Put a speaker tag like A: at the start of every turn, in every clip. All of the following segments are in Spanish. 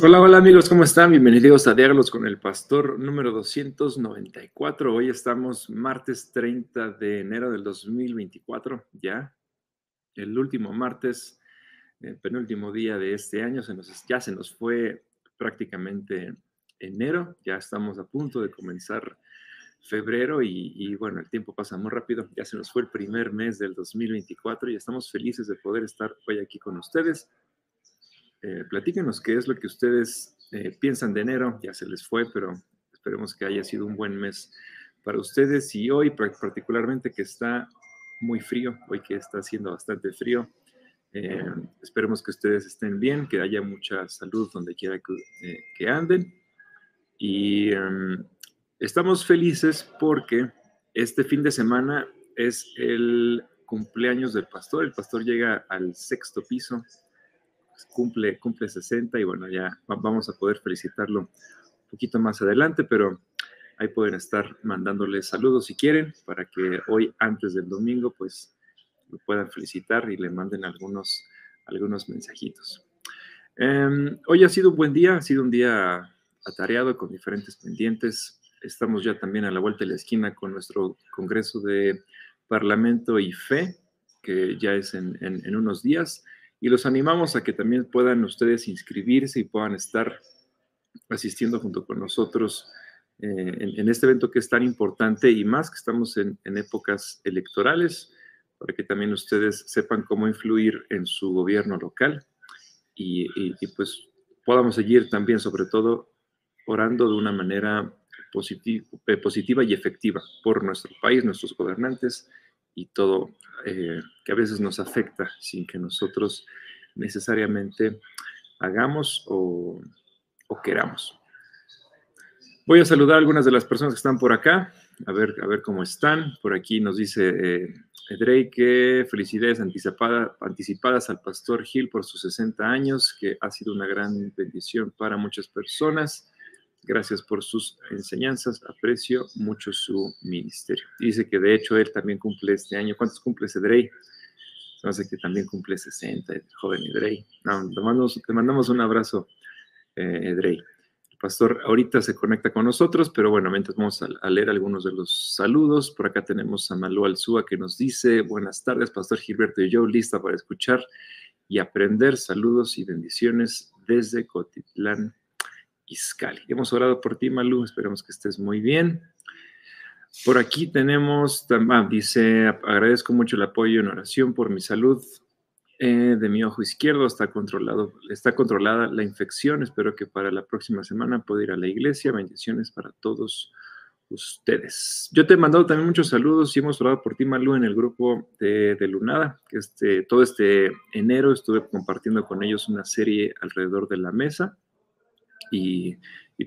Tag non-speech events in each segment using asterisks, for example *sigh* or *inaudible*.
A: Hola, hola amigos, ¿cómo están? Bienvenidos a Diálogos con el Pastor número 294. Hoy estamos martes 30 de enero del 2024, ya, el último martes, el penúltimo día de este año, se nos, ya se nos fue prácticamente enero, ya estamos a punto de comenzar febrero y, y, bueno, el tiempo pasa muy rápido, ya se nos fue el primer mes del 2024 y estamos felices de poder estar hoy aquí con ustedes eh, platíquenos qué es lo que ustedes eh, piensan de enero, ya se les fue, pero esperemos que haya sido un buen mes para ustedes y hoy particularmente que está muy frío, hoy que está haciendo bastante frío. Eh, esperemos que ustedes estén bien, que haya mucha salud donde quiera que, eh, anden. Y um, estamos felices porque este fin de semana es el cumpleaños del pastor. El pastor llega al sexto piso cumple, cumple 60 y bueno, ya vamos a poder felicitarlo un poquito más adelante, pero ahí pueden estar mandándole saludos si quieren para que hoy antes del domingo pues lo puedan felicitar y le manden algunos, algunos mensajitos. Eh, hoy ha sido un buen día, ha sido un día atareado con diferentes pendientes. Estamos ya también a la vuelta de la esquina con nuestro Congreso de Parlamento y Fe, que ya es en, en, en unos días y los animamos a que también puedan ustedes inscribirse y puedan estar asistiendo junto con nosotros eh, en, este evento que es tan importante y más que estamos en, épocas electorales, para que también ustedes sepan cómo influir en su gobierno local y, y, pues podamos seguir también, sobre todo, orando de una manera eh, positiva y efectiva por nuestro país, nuestros gobernantes y todo eh, que a veces nos afecta sin que nosotros necesariamente hagamos o, queramos. Voy a saludar a algunas de las personas que están por acá, a ver, a ver cómo están. Por aquí nos dice eh, Drake que felicidades anticipada, anticipadas al pastor Gil por sus 60 años, que ha sido una gran bendición para muchas personas. Gracias por sus enseñanzas. Aprecio mucho su ministerio. Dice que de hecho él también cumple este año. ¿Cuántos cumple Cedrey? Se me hace que también cumple 60, el joven Edrey. Te, mandamos, un abrazo, eh, Edrey. El pastor ahorita se conecta con nosotros, pero bueno, mientras vamos a, a, leer algunos de los saludos. Por acá tenemos a Malú Alzúa que nos dice, buenas tardes, Pastor Gilberto y yo, lista para escuchar y aprender. Saludos y bendiciones desde Cotitlán, Izcali. Hemos orado por ti, Malú, esperemos que estés muy bien. Por aquí tenemos, ah, dice, agradezco mucho el apoyo en oración por mi salud eh, de mi ojo izquierdo, está controlado, está controlada la infección, espero que para la próxima semana pueda ir a la iglesia, bendiciones para todos ustedes. Yo te he mandado también muchos saludos y hemos orado por ti, Malú, en el grupo de, de Lunada, que este, todo este enero estuve compartiendo con ellos una serie alrededor de la mesa y,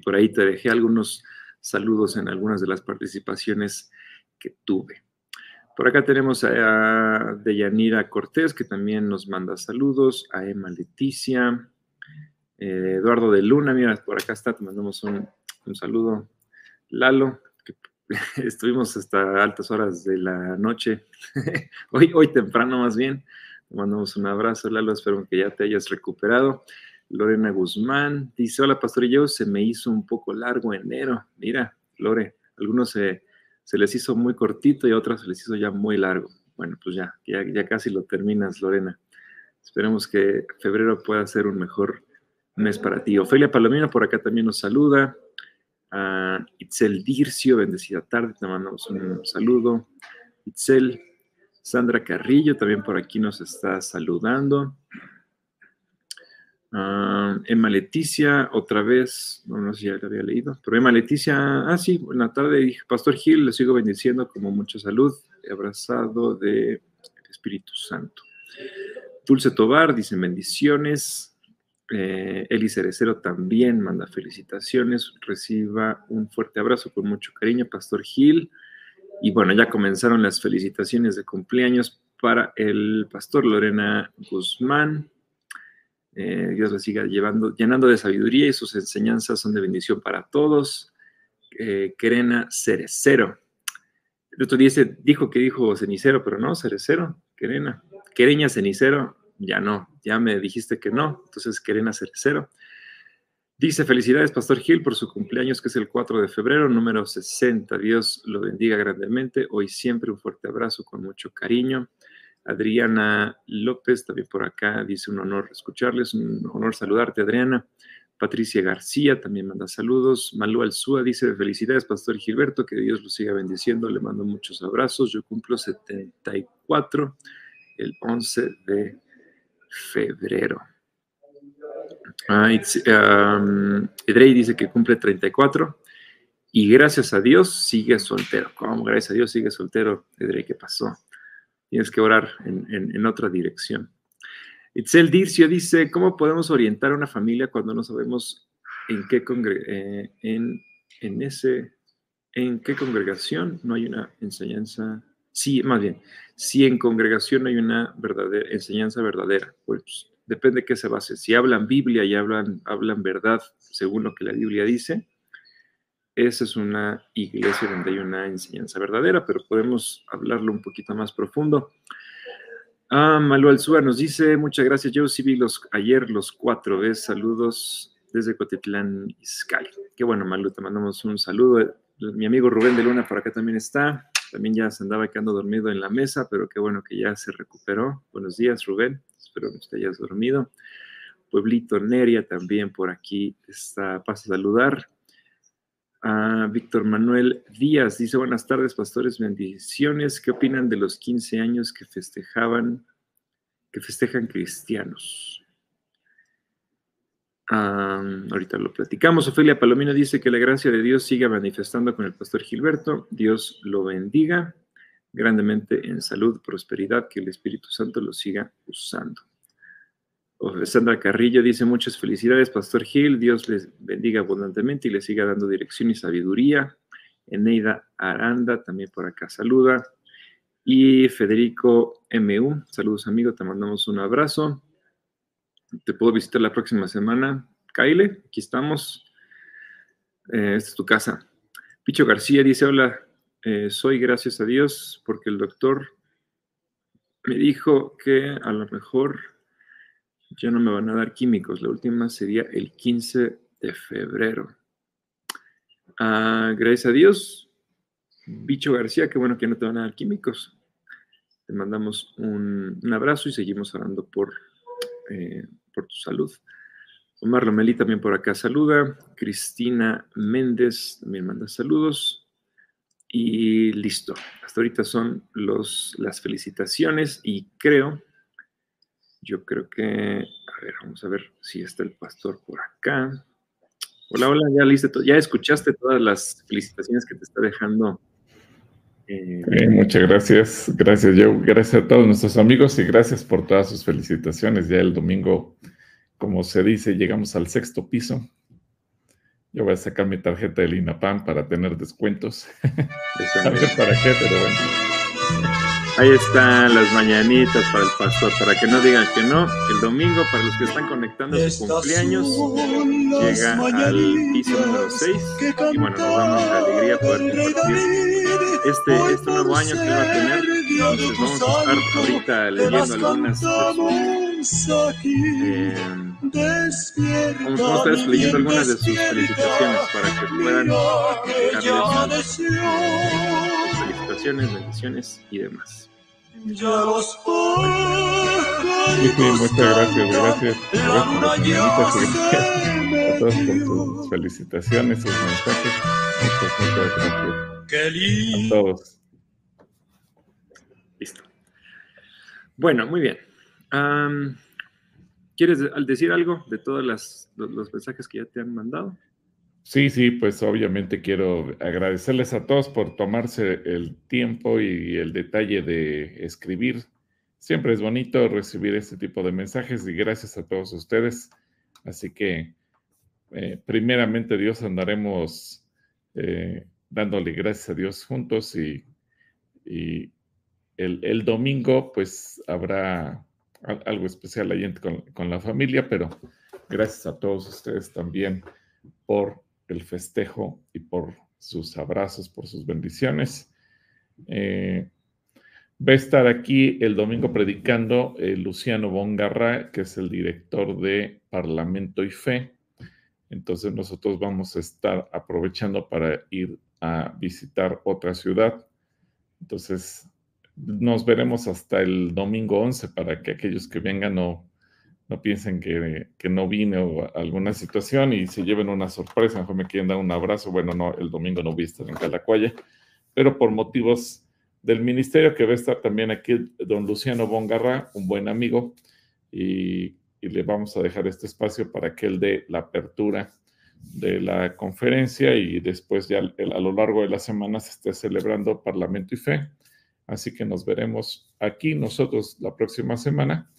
A: por ahí te dejé algunos saludos en algunas de las participaciones que tuve. Por acá tenemos a Deyanira Cortés, que también nos manda saludos, a Emma Leticia, eh, Eduardo de Luna, mira, por acá está, te mandamos un, un saludo. Lalo, que *laughs* estuvimos hasta altas horas de la noche, *laughs* hoy, hoy temprano más bien, te mandamos un abrazo, Lalo, espero que ya te hayas recuperado. Lorena Guzmán dice, hola Pastor yo, se me hizo un poco largo enero. Mira, Lore, algunos se, les hizo muy cortito y otros se les hizo ya muy largo. Bueno, pues ya, ya, casi lo terminas, Lorena. Esperemos que febrero pueda ser un mejor mes para ti. Ofelia Palomino por acá también nos saluda. Itzel Dircio, bendecida tarde, te mandamos un saludo. Itzel, Sandra Carrillo también por aquí nos está saludando. Uh, Emma Leticia, otra vez, no, no sé si ya la había leído, pero Emma Leticia, ah, sí, en la tarde dije, Pastor Gil, le sigo bendiciendo como mucha salud, abrazado de Espíritu Santo. Dulce Tobar, dice bendiciones. Eh, Eli Cerecero también manda felicitaciones. Reciba un fuerte abrazo con mucho cariño, Pastor Gil. Y bueno, ya comenzaron las felicitaciones de cumpleaños para el pastor Lorena Guzmán. Eh, Dios le siga llevando, llenando de sabiduría y sus enseñanzas son de bendición para todos. Eh, Querena Cerecero. El otro día dijo que dijo cenicero, pero no, cerecero, Querena. Quereña cenicero, ya no, ya me dijiste que no, entonces Querena cerecero. Dice, felicidades, Pastor Gil, por su cumpleaños, que es el 4 de febrero, número 60. Dios lo bendiga grandemente. Hoy siempre un fuerte abrazo con mucho cariño. Adriana López, también por acá, dice un honor escucharles, un honor saludarte, Adriana. Patricia García también manda saludos. Malú Alzúa dice, felicidades, Pastor Gilberto, que Dios lo siga bendiciendo. Le mando muchos abrazos. Yo cumplo 74 el 11 de febrero. Edrey dice que cumple 34 y gracias a Dios sigue soltero. ¿Cómo? Gracias a Dios sigue soltero, Edrey, ¿qué pasó? Tienes que orar en, otra dirección. Itzel Dircio dice, ¿cómo podemos orientar a una familia cuando no sabemos en qué, eh, en, en, ese, en qué congregación no hay una enseñanza? Sí, más bien, si en congregación hay una enseñanza verdadera, pues depende de qué se base. Si hablan Biblia y hablan, hablan verdad según lo que la Biblia dice, esa es una iglesia donde hay una enseñanza verdadera, pero podemos hablarlo un poquito más profundo. Ah, Malu Alzúa nos dice, muchas gracias, yo sí vi los, ayer los cuatro veces, saludos desde Cotitlán, Izcalli. Qué bueno, Malu, te mandamos un saludo. Mi amigo Rubén de Luna por acá también está. También ya se andaba quedando dormido en la mesa, pero qué bueno que ya se recuperó. Buenos días, Rubén. Espero que usted hayas dormido. Pueblito Neria también por aquí está, pasa saludar. A Víctor Manuel Díaz dice, buenas tardes, pastores, bendiciones. ¿Qué opinan de los 15 años que festejaban, que festejan cristianos? ahorita lo platicamos. Ofelia Palomino dice que la gracia de Dios siga manifestando con el pastor Gilberto. Dios lo bendiga grandemente en salud, prosperidad, que el Espíritu Santo lo siga usando. Sandra Carrillo dice muchas felicidades, Pastor Gil. Dios les bendiga abundantemente y le siga dando dirección y sabiduría. Eneida Aranda también por acá saluda. Y Federico MU, saludos amigo, te mandamos un abrazo. Te puedo visitar la próxima semana. Kyle, aquí estamos. Eh, esta es tu casa. Picho García dice, hola, eh, soy gracias a Dios porque el doctor me dijo que a lo mejor ya no me van a dar químicos. La última sería el 15 de febrero. Ah, gracias a Dios, Bicho García, qué bueno que no te van a dar químicos. Te mandamos un, abrazo y seguimos hablando por, eh, por tu salud. Omar Lomelí también por acá saluda. Cristina Méndez también manda saludos. Y listo. Hasta ahorita son los, las felicitaciones y creo, yo creo que, a ver, vamos a ver si está el pastor por acá. Hola, hola, ya listo, ya escuchaste todas las felicitaciones que te está dejando.
B: Eh, muchas gracias, gracias Joe, gracias a todos nuestros amigos y gracias por todas sus felicitaciones. Ya el domingo como se dice, llegamos al sexto piso. Yo voy a sacar mi tarjeta del INAPAM para tener descuentos. *laughs* a ver para qué, pero bueno.
A: Ahí están las mañanitas para el pastor, para que no digan que no. El domingo, para los que están conectando su cumpleaños, llega al piso número 6. Y bueno, nos damos la alegría poder compartir este, este nuevo año que va a tener. Entonces vamos a estar ahorita leyendo algunas de sus, eh, vamos a estar leyendo algunas de sus felicitaciones para que puedan felicitaciones, bendiciones y demás.
B: Ya los sí, sí, muchas gracias, gracias, gracias *laughs* a todos por sus felicitaciones, sus mensajes. Muchas, muchas gracias. A todos.
A: Listo. Bueno, muy bien. ¿Quieres decir algo de todos los mensajes que ya te han mandado?
B: Sí, sí, pues obviamente quiero agradecerles a todos por tomarse el tiempo y el detalle de escribir. Siempre es bonito recibir este tipo de mensajes y gracias a todos ustedes. Así que, eh, primeramente, Dios andaremos eh, dándole gracias a Dios juntos y, el, domingo pues habrá algo especial ahí con, con, la familia, pero gracias a todos ustedes también por el festejo y por sus abrazos, por sus bendiciones. Eh, va a estar aquí el domingo predicando eh, Luciano Bongarra, que es el director de Parlamento y Fe Entonces nosotros vamos a estar aprovechando para ir a visitar otra ciudad. Entonces nos veremos hasta el domingo 11 para que aquellos que vengan no, no piensen que, no vine o alguna situación y se lleven una sorpresa, mejor me quieren dar un abrazo. Bueno, no, el domingo no voy a en Calacuaya, pero por motivos del ministerio que va a estar también aquí don Luciano Bongarra, un buen amigo, y, le vamos a dejar este espacio para que él dé la apertura de la conferencia y después ya a lo largo de la semana se esté celebrando Parlamento y Fe. Así que nos veremos aquí nosotros la próxima semana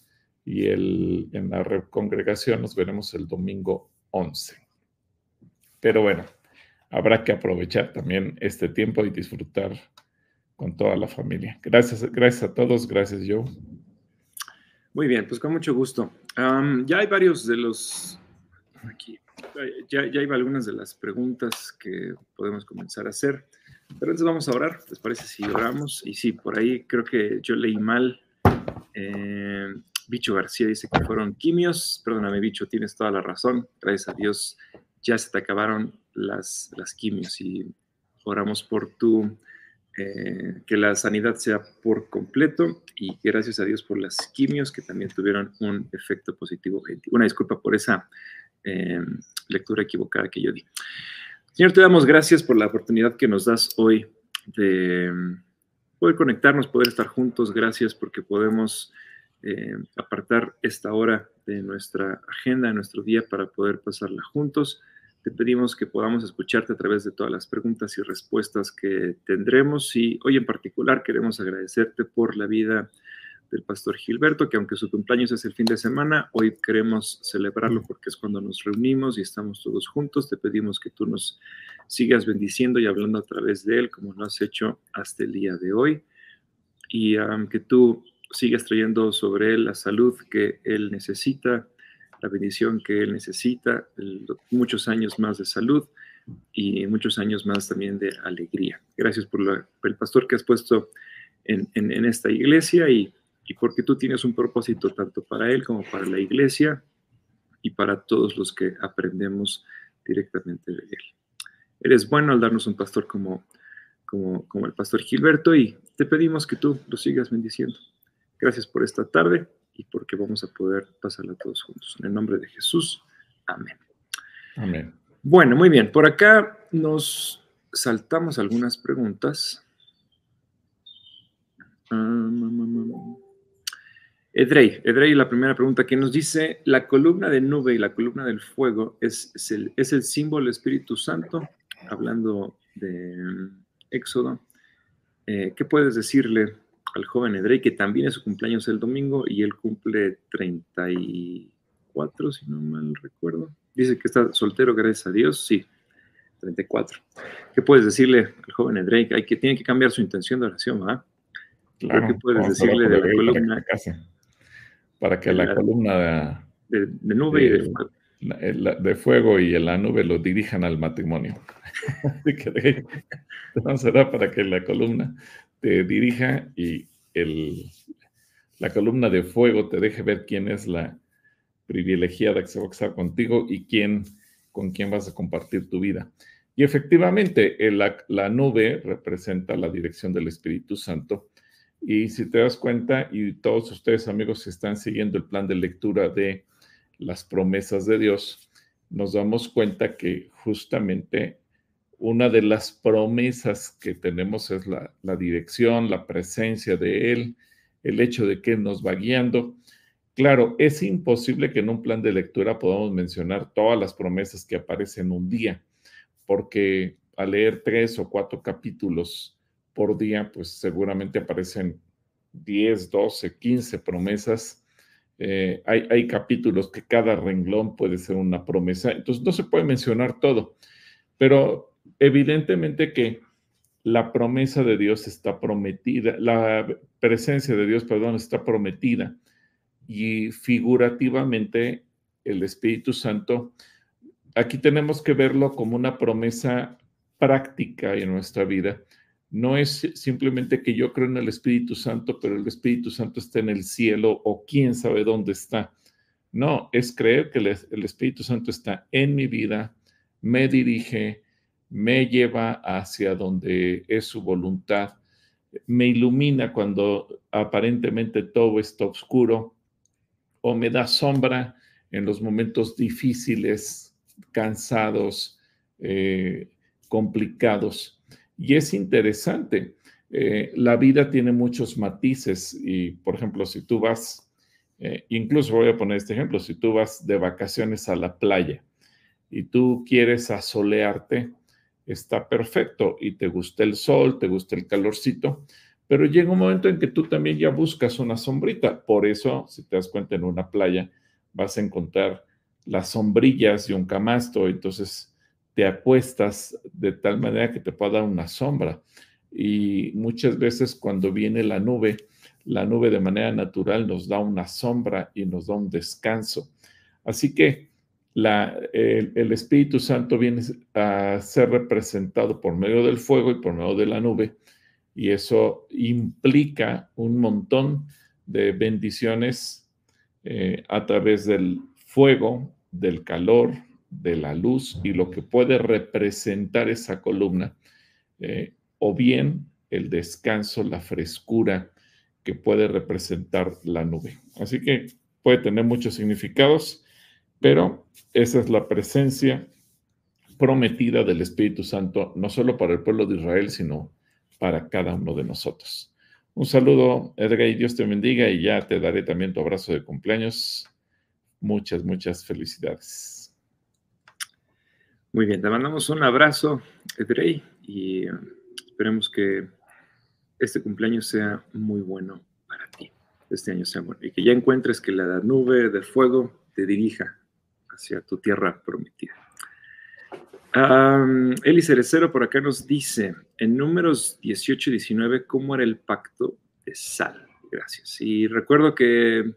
B: y el, en la congregación nos veremos el domingo 11. Pero bueno, habrá que aprovechar también este tiempo y disfrutar con toda la familia. Gracias, gracias a todos, gracias yo.
A: Muy bien, pues con mucho gusto. ya hay varios de los, aquí, ya, ya hay algunas de las preguntas que podemos comenzar a hacer, pero entonces vamos a orar, ¿les parece si oramos? Y sí, por ahí creo que yo leí mal. Eh, Bicho García dice que fueron quimios. Perdóname, Bicho, tienes toda la razón. Gracias a Dios ya se te acabaron las, las quimios y oramos por tu, eh, que la sanidad sea por completo y gracias a Dios por las quimios que también tuvieron un efecto positivo. Una disculpa por esa eh, lectura equivocada que yo di. Señor, te damos gracias por la oportunidad que nos das hoy de poder conectarnos, poder estar juntos. Gracias porque podemos eh, apartar esta hora de nuestra agenda, de nuestro día, para poder pasarla juntos. Te pedimos que podamos escucharte a través de todas las preguntas y respuestas que tendremos. Y hoy en particular queremos agradecerte por la vida del pastor Gilberto, que aunque su cumpleaños es el fin de semana, hoy queremos celebrarlo porque es cuando nos reunimos y estamos todos juntos. Te pedimos que tú nos sigas bendiciendo y hablando a través de él, como lo has hecho hasta el día de hoy. Y que tú sigas trayendo sobre él la salud que él necesita, la bendición que él necesita, muchos años más de salud y muchos años más también de alegría. Gracias por, el pastor que has puesto en, esta iglesia y, y, porque tú tienes un propósito tanto para él como para la iglesia y para todos los que aprendemos directamente de él. Eres bueno al darnos un pastor como, como, como el pastor Gilberto y te pedimos que tú lo sigas bendiciendo. Gracias por esta tarde y porque vamos a poder pasarla todos juntos. En el nombre de Jesús. Amén.
B: Amén.
A: Bueno, muy bien. Por acá nos saltamos algunas preguntas. Edrey, Edrey, la primera pregunta que nos dice, la columna de nube y la columna del fuego es, el, es el símbolo del Espíritu Santo, hablando de mm, Éxodo. Eh, ¿Qué puedes decirle al joven Edrey, que también es su cumpleaños el domingo y él cumple 34, si no mal recuerdo. Dice que está soltero, gracias a Dios, sí, 34. ¿Qué puedes decirle al joven Edrey? Hay que, tiene que cambiar su intención de oración, ¿verdad? ¿Qué puedes decirle de la columna?
B: Para que, la, columna
A: de, nube y de fuego.
B: de fuego y en la nube lo dirijan al matrimonio. *laughs* Que *laughs* será para que la columna te dirija y el, la columna de fuego te deje ver quién es la privilegiada que se va a estar contigo y quién, con quién vas a compartir tu vida. Y efectivamente, la, la nube representa la dirección del Espíritu Santo. Y si te das cuenta, y todos ustedes amigos están siguiendo el plan de lectura de las promesas de Dios, nos damos cuenta que justamente una de las promesas que tenemos es la, dirección, la presencia de Él, el hecho de que Él nos va guiando. Claro, es imposible que en un plan de lectura podamos mencionar todas las promesas que aparecen un día, porque al leer tres o cuatro capítulos por día, pues seguramente aparecen 10, 12, 15 promesas. Eh, hay, hay capítulos que cada renglón puede ser una promesa, entonces no se puede mencionar todo, pero evidentemente que la promesa de Dios está prometida, la presencia de Dios, perdón, está prometida y figurativamente el Espíritu Santo, aquí tenemos que verlo como una promesa práctica en nuestra vida. No es simplemente que yo creo en el Espíritu Santo, pero el Espíritu Santo está en el cielo o quién sabe dónde está. No, es creer que el Espíritu Santo está en mi vida, me dirige, me lleva hacia donde es su voluntad, me ilumina cuando aparentemente todo está oscuro o me da sombra en los momentos difíciles, cansados, eh, complicados. Y es interesante, eh, la vida tiene muchos matices y, por ejemplo, si tú vas, eh, incluso voy a poner este ejemplo, si tú vas de vacaciones a la playa y tú quieres asolearte, está perfecto y te gusta el sol, te gusta el calorcito, pero llega un momento en que tú también ya buscas una sombrita. Por eso, si te das cuenta, en una playa vas a encontrar las sombrillas y un camasto, entonces te apuestas de tal manera que te pueda dar una sombra. Y muchas veces cuando viene la nube, la nube de manera natural nos da una sombra y nos da un descanso. Así que el, Espíritu Santo viene a ser representado por medio del fuego y por medio de la nube, y eso implica un montón de bendiciones eh, a través del fuego, del calor, de la luz y lo que puede representar esa columna, eh, o bien el descanso, la frescura que puede representar la nube. Así que puede tener muchos significados pero esa es la presencia prometida del Espíritu Santo, no solo para el pueblo de Israel, sino para cada uno de nosotros. Un saludo, Edgar, y Dios te bendiga, y ya te daré también tu abrazo de cumpleaños. Muchas, muchas felicidades.
A: Muy bien, te mandamos un abrazo, Edrey, y esperemos que este cumpleaños sea muy bueno para ti. Este año sea bueno. Y que ya encuentres que la nube de fuego te dirija hacia tu tierra prometida. Um, Eli Cerecero por acá nos dice, en números 18 y 19, ¿cómo era el pacto de sal? Gracias. Y recuerdo que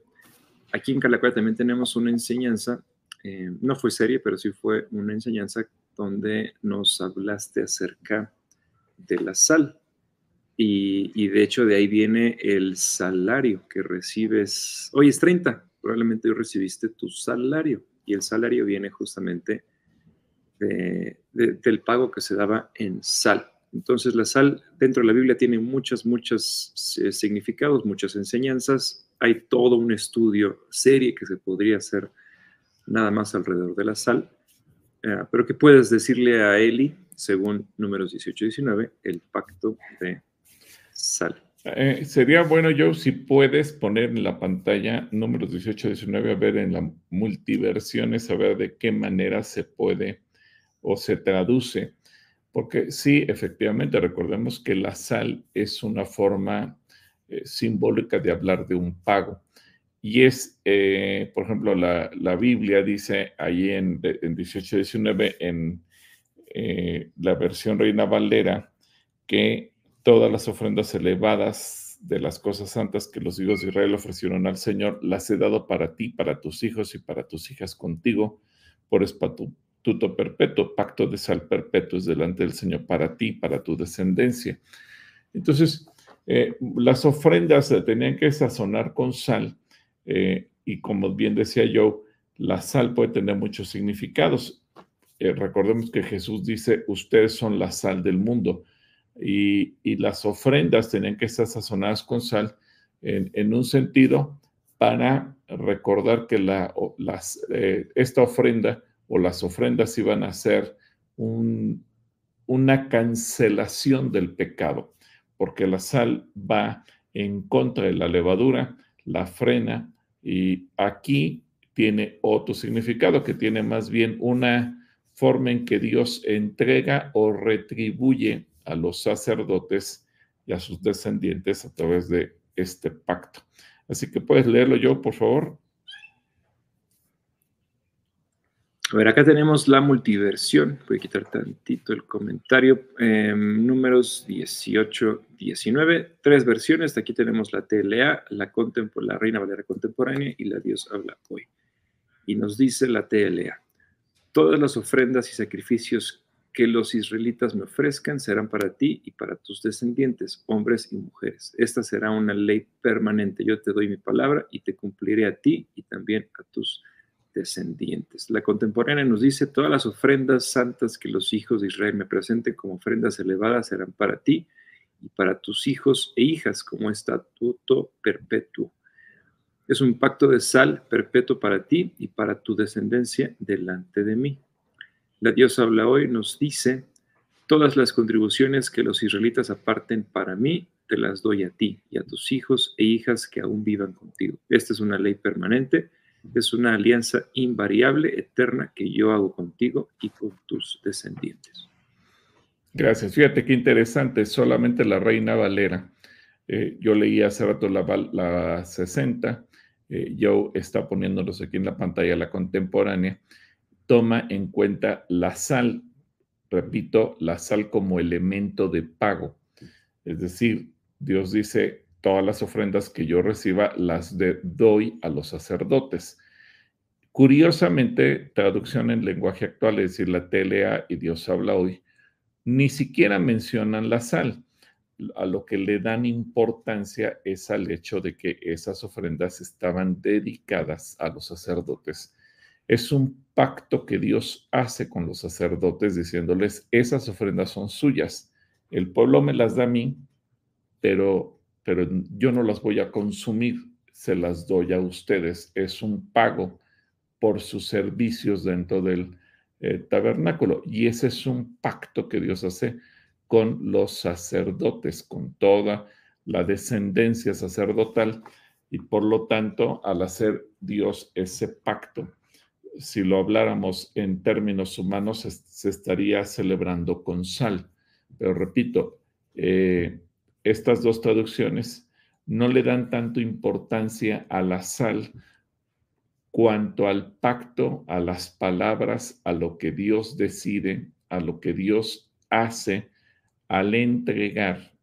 A: aquí en Calacuaya también tenemos una enseñanza, eh, no fue serie, pero sí fue una enseñanza donde nos hablaste acerca de la sal. Y, y, de hecho de ahí viene el salario que recibes. Hoy es 30, probablemente hoy recibiste tu salario y el salario viene justamente del pago que se daba en sal. Entonces la sal dentro de la Biblia tiene muchos, muchos eh, significados, muchas enseñanzas. Hay todo un estudio, serie que se podría hacer nada más alrededor de la sal. Eh, pero ¿qué puedes decirle a Eli, según números 18 y 19, el pacto de sal?
B: Eh, sería bueno, Joe, si puedes poner en la pantalla números 18 y 19, a ver en la multiversiones, a ver de qué manera se puede o se traduce. Porque sí, efectivamente, recordemos que la sal es una forma eh, simbólica de hablar de un pago. Y es, eh, por ejemplo, la, Biblia dice ahí en, en 18 y 19, en la versión Reina Valera, que todas las ofrendas elevadas de las cosas santas que los hijos de Israel ofrecieron al Señor, las he dado para ti, para tus hijos y para tus hijas contigo, por espatuto perpetuo, pacto de sal perpetuo es delante del Señor para ti, para tu descendencia. Entonces, eh, las ofrendas tenían que sazonar con sal eh, y como bien decía yo, la sal puede tener muchos significados. Eh, recordemos que Jesús dice, ustedes son la sal del mundo y, las ofrendas tenían que estar sazonadas con sal en, un sentido para recordar que la, eh, esta ofrenda o las ofrendas iban a ser una cancelación del pecado, porque la sal va en contra de la levadura, la frena, y aquí tiene otro significado que tiene más bien una forma en que Dios entrega o retribuye a los sacerdotes y a sus descendientes a través de este pacto. Así que puedes leerlo yo, por favor.
A: A ver, acá tenemos la multiversión. Voy a quitar tantito el comentario. Em, números 18, 19. Tres versiones. Aquí tenemos la TLA, la, la Reina Valera Contemporánea y la Dios habla hoy. Y nos dice la TLA. Todas las ofrendas y sacrificios que los israelitas me ofrezcan serán para ti y para tus descendientes, hombres y mujeres. Esta será una ley permanente. Yo te doy mi palabra y te cumpliré a ti y también a tus descendientes. La contemporánea nos dice, todas las ofrendas santas que los hijos de Israel me presenten como ofrendas elevadas serán para ti y para tus hijos e hijas como estatuto perpetuo. Es un pacto de sal perpetuo para ti y para tu descendencia delante de mí. La diosa habla hoy, nos dice, todas las contribuciones que los israelitas aparten para mí, te las doy a ti y a tus hijos e hijas que aún vivan contigo. Esta es una ley permanente, es una alianza invariable, eterna, que yo hago contigo y con tus descendientes.
B: Gracias. Fíjate qué interesante, solamente la reina Valera. Eh, yo leí hace rato la, la 60, eh, Joe está poniéndonos aquí en la pantalla la contemporánea toma en cuenta la sal, repito, la sal como elemento de pago. Es decir, Dios dice, todas las ofrendas que yo reciba las doy a los sacerdotes. Curiosamente, traducción en lenguaje actual, es decir, la TLA y Dios habla hoy, ni siquiera mencionan la sal. A lo que le dan importancia es al hecho de que esas ofrendas estaban dedicadas a los sacerdotes es un pacto que Dios hace con los sacerdotes diciéndoles, esas ofrendas son suyas, el pueblo me las da a mí, pero, pero yo no las voy a consumir, se las doy a ustedes, es un pago por sus servicios dentro del eh, tabernáculo. Y ese es un pacto que Dios hace con los sacerdotes, con toda la descendencia sacerdotal. Y por lo tanto, al hacer Dios ese pacto, si lo habláramos en términos humanos, se, estaría celebrando con sal. Pero repito, eh, estas dos traducciones no le dan tanto importancia a la sal cuanto al pacto, a las palabras, a lo que Dios decide, a lo que Dios hace al entregar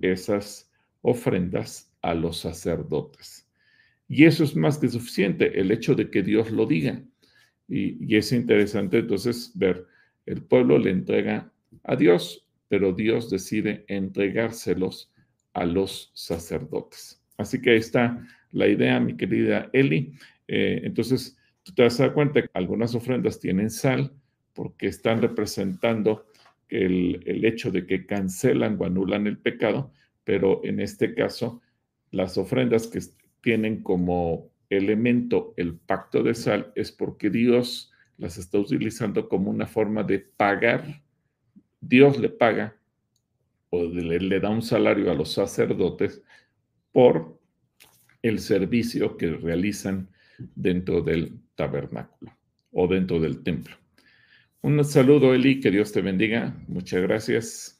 B: esas ofrendas a los sacerdotes. Y eso es más que suficiente, el hecho de que Dios lo diga. Y, es interesante entonces ver, el pueblo le entrega a Dios, pero Dios decide entregárselos a los sacerdotes. Así que ahí está la idea, mi querida Eli. Eh, entonces, tú te vas a dar cuenta que algunas ofrendas tienen sal porque están representando el, el hecho de que cancelan o anulan el pecado, pero en este caso, las ofrendas que tienen como elemento, el pacto de sal, es porque Dios las está utilizando como una forma de pagar. Dios le paga o le, da un salario a los sacerdotes por el servicio que realizan dentro del tabernáculo o dentro del templo. Un saludo, Eli, que Dios te bendiga. Muchas gracias.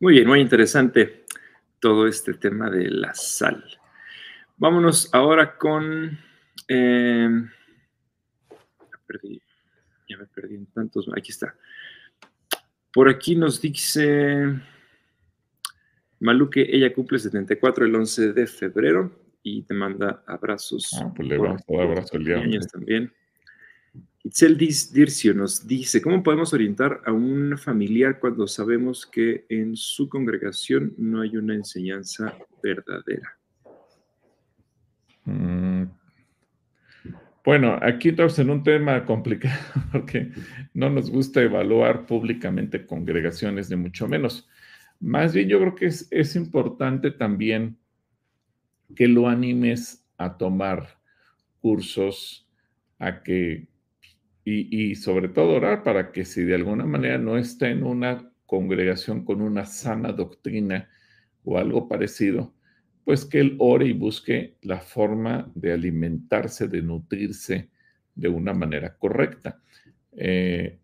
A: Muy bien, muy interesante todo este tema de la sal. Vámonos ahora con... Eh, ya me perdí en tantos. Aquí está. Por aquí nos dice Malu que ella cumple 74 el 11 de febrero y te manda abrazos.
B: Ah, pues le vamos a dar abrazos el día.
A: también. Itzel Dircio nos dice, ¿cómo podemos orientar a un familiar cuando sabemos que en su congregación no hay una enseñanza verdadera?
B: Mm. Bueno, aquí estamos en un tema complicado *laughs* porque no nos gusta evaluar públicamente congregaciones, de mucho menos. Más bien yo creo que es, es importante también que lo animes a tomar cursos, a que, y, sobre todo orar para que si de alguna manera no está en una congregación con una sana doctrina o algo parecido, pues que él ore y busque la forma de alimentarse, de nutrirse de una manera correcta. Eh,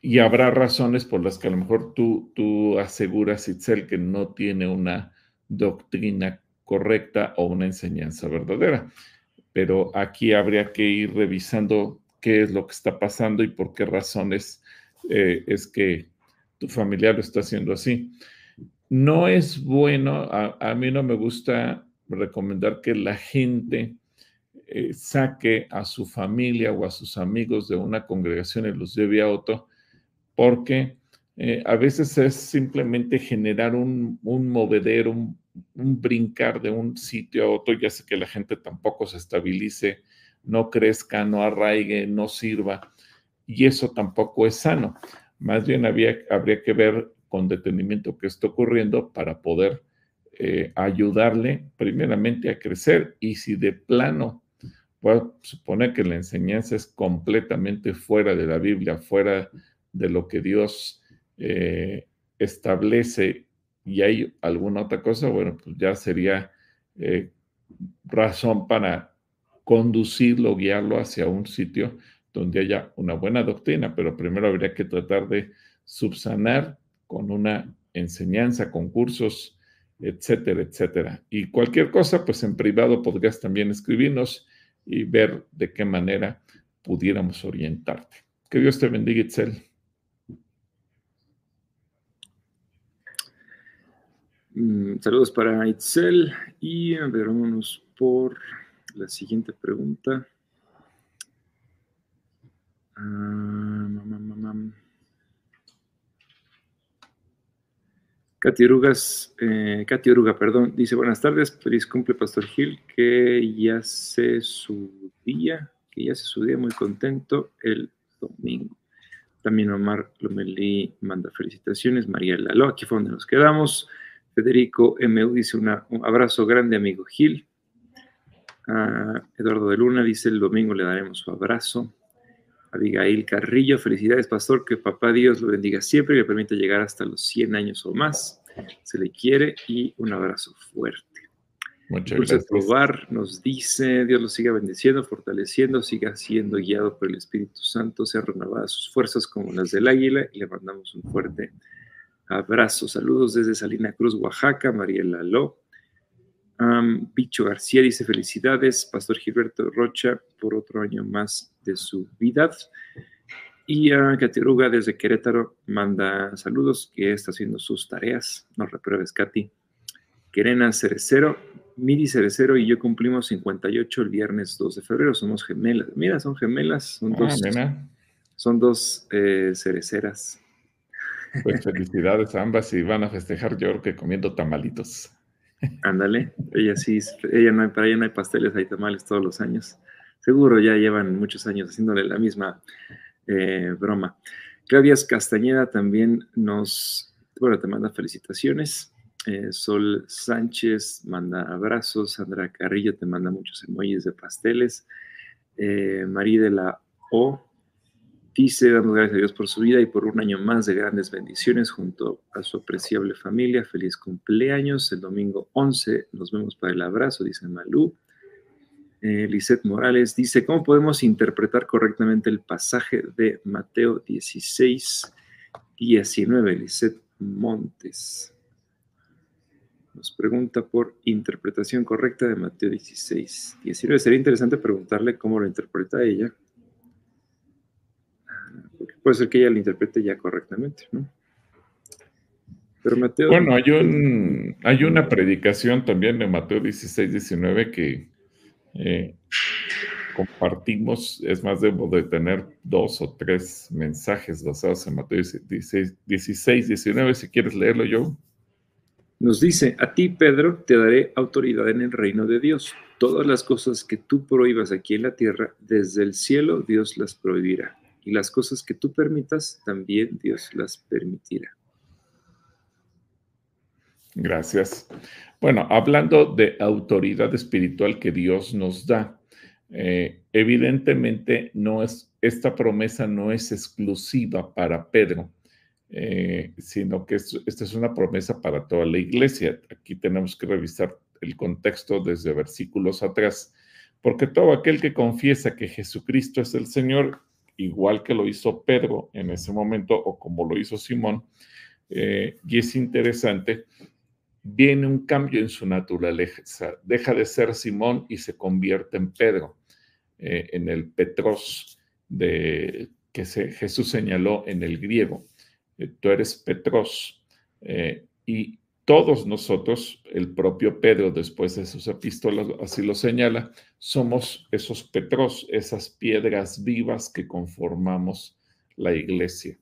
B: y, habrá razones por las que a lo mejor tú, tú aseguras, Itzel, que no tiene una doctrina correcta o una enseñanza verdadera. Pero aquí habría que ir revisando qué es lo que está pasando y por qué razones eh, es que tu familiar lo está haciendo así. No es bueno, a, mí no me gusta recomendar que la gente eh, saque a su familia o a sus amigos de una congregación y los lleve a otro, porque eh, a veces es simplemente generar un, un movedero, un, un, brincar de un sitio a otro, ya sé que la gente tampoco se estabilice, no crezca, no arraigue, no sirva, y eso tampoco es sano. Más bien habría que ver con detenimiento qué está ocurriendo para poder eh, ayudarle primeramente a crecer y si de plano puedo suponer que la enseñanza es completamente fuera de la Biblia, fuera de lo que Dios eh, establece y hay alguna otra cosa, bueno, pues ya sería eh, razón para conducirlo, guiarlo hacia un sitio donde haya una buena doctrina, pero primero habría que tratar de subsanar con una enseñanza, con cursos, etcétera, etcétera. Y cualquier cosa, pues en privado podrías también escribirnos y ver de qué manera pudiéramos orientarte. Que Dios te bendiga, Itzel.
A: Mm, saludos para Itzel y a ver, vámonos por la siguiente pregunta. Ah, Katy Urugas, eh, perdón, dice buenas tardes, feliz cumple Pastor Gil, que ya se su día, que ya se su día muy contento el domingo. También Omar Lomelí manda felicitaciones, María Lalo, aquí fue donde nos quedamos. Federico MU dice un abrazo grande, amigo Gil. Eduardo de Luna dice el domingo le daremos su abrazo. Abigail Carrillo, felicidades, pastor, que papá Dios lo bendiga siempre y le permita llegar hasta los 100 años o más. Se le quiere y un abrazo fuerte. Muchas gracias. probar nos dice, Dios lo siga bendiciendo, fortaleciendo, siga siendo guiado por el Espíritu Santo, sea renovadas sus fuerzas como las del águila y le mandamos un fuerte abrazo. Saludos desde Salina Cruz, Oaxaca, Mariela Ló. Picho García dice felicidades, Pastor Gilberto Rocha, por otro año más de su vida. Y a Catiruga desde Querétaro manda saludos, que está haciendo sus tareas. No repruebes, Katy. Querena Cerecero, Miri Cerecero y yo cumplimos 58 el viernes 2 de febrero. Somos gemelas. Mira, son gemelas. Son ah, dos, son dos eh, cereceras.
B: Pues felicidades a ambas y van a festejar, yo creo que comiendo tamalitos.
A: Ándale, ella sí, ella no hay, para ella no hay pasteles, hay tamales todos los años. Seguro ya llevan muchos años haciéndole la misma eh, broma. Claudia Castañeda también nos, bueno, te manda felicitaciones. Eh, Sol Sánchez manda abrazos. Sandra Carrillo te manda muchos emojis de pasteles. Eh, María de la O Dice, damos gracias a Dios por su vida y por un año más de grandes bendiciones junto a su apreciable familia. Feliz cumpleaños. El domingo 11 nos vemos para el abrazo, dice Malú. Eh, Morales dice, ¿cómo podemos interpretar correctamente el pasaje de Mateo 16, 19? Lisette Montes nos pregunta por interpretación correcta de Mateo 16, 19. Sería interesante preguntarle cómo lo interpreta ella puede ser que ella lo interprete ya correctamente, ¿no?
B: Pero Mateo... Bueno, hay, un, hay una predicación también de Mateo 16, 19 que eh, compartimos, es más, debo de tener dos o tres mensajes basados en Mateo 16, 16 19, si quieres leerlo yo.
A: Nos dice, a ti, Pedro, te daré autoridad en el reino de Dios. Todas las cosas que tú prohíbas aquí en la tierra, desde el cielo Dios las prohibirá y las cosas que tú permitas, también Dios las permitirá.
B: Gracias. Bueno, hablando de autoridad espiritual que Dios nos da, eh, evidentemente no es, esta promesa no es exclusiva para Pedro, eh, sino que esta es una promesa para toda la iglesia. Aquí tenemos que revisar el contexto desde versículos atrás, porque todo aquel que confiesa que Jesucristo es el Señor igual que lo hizo Pedro en ese momento o como lo hizo Simón, eh, y es interesante, viene un cambio en su naturaleza, deja de ser Simón y se convierte en Pedro, eh, en el Petros de, que Jesús señaló en el griego. Eh, tú eres Petros. y todos nosotros, el propio Pedro después de sus epístolas así lo señala, somos esos petros, esas piedras vivas que conformamos la iglesia.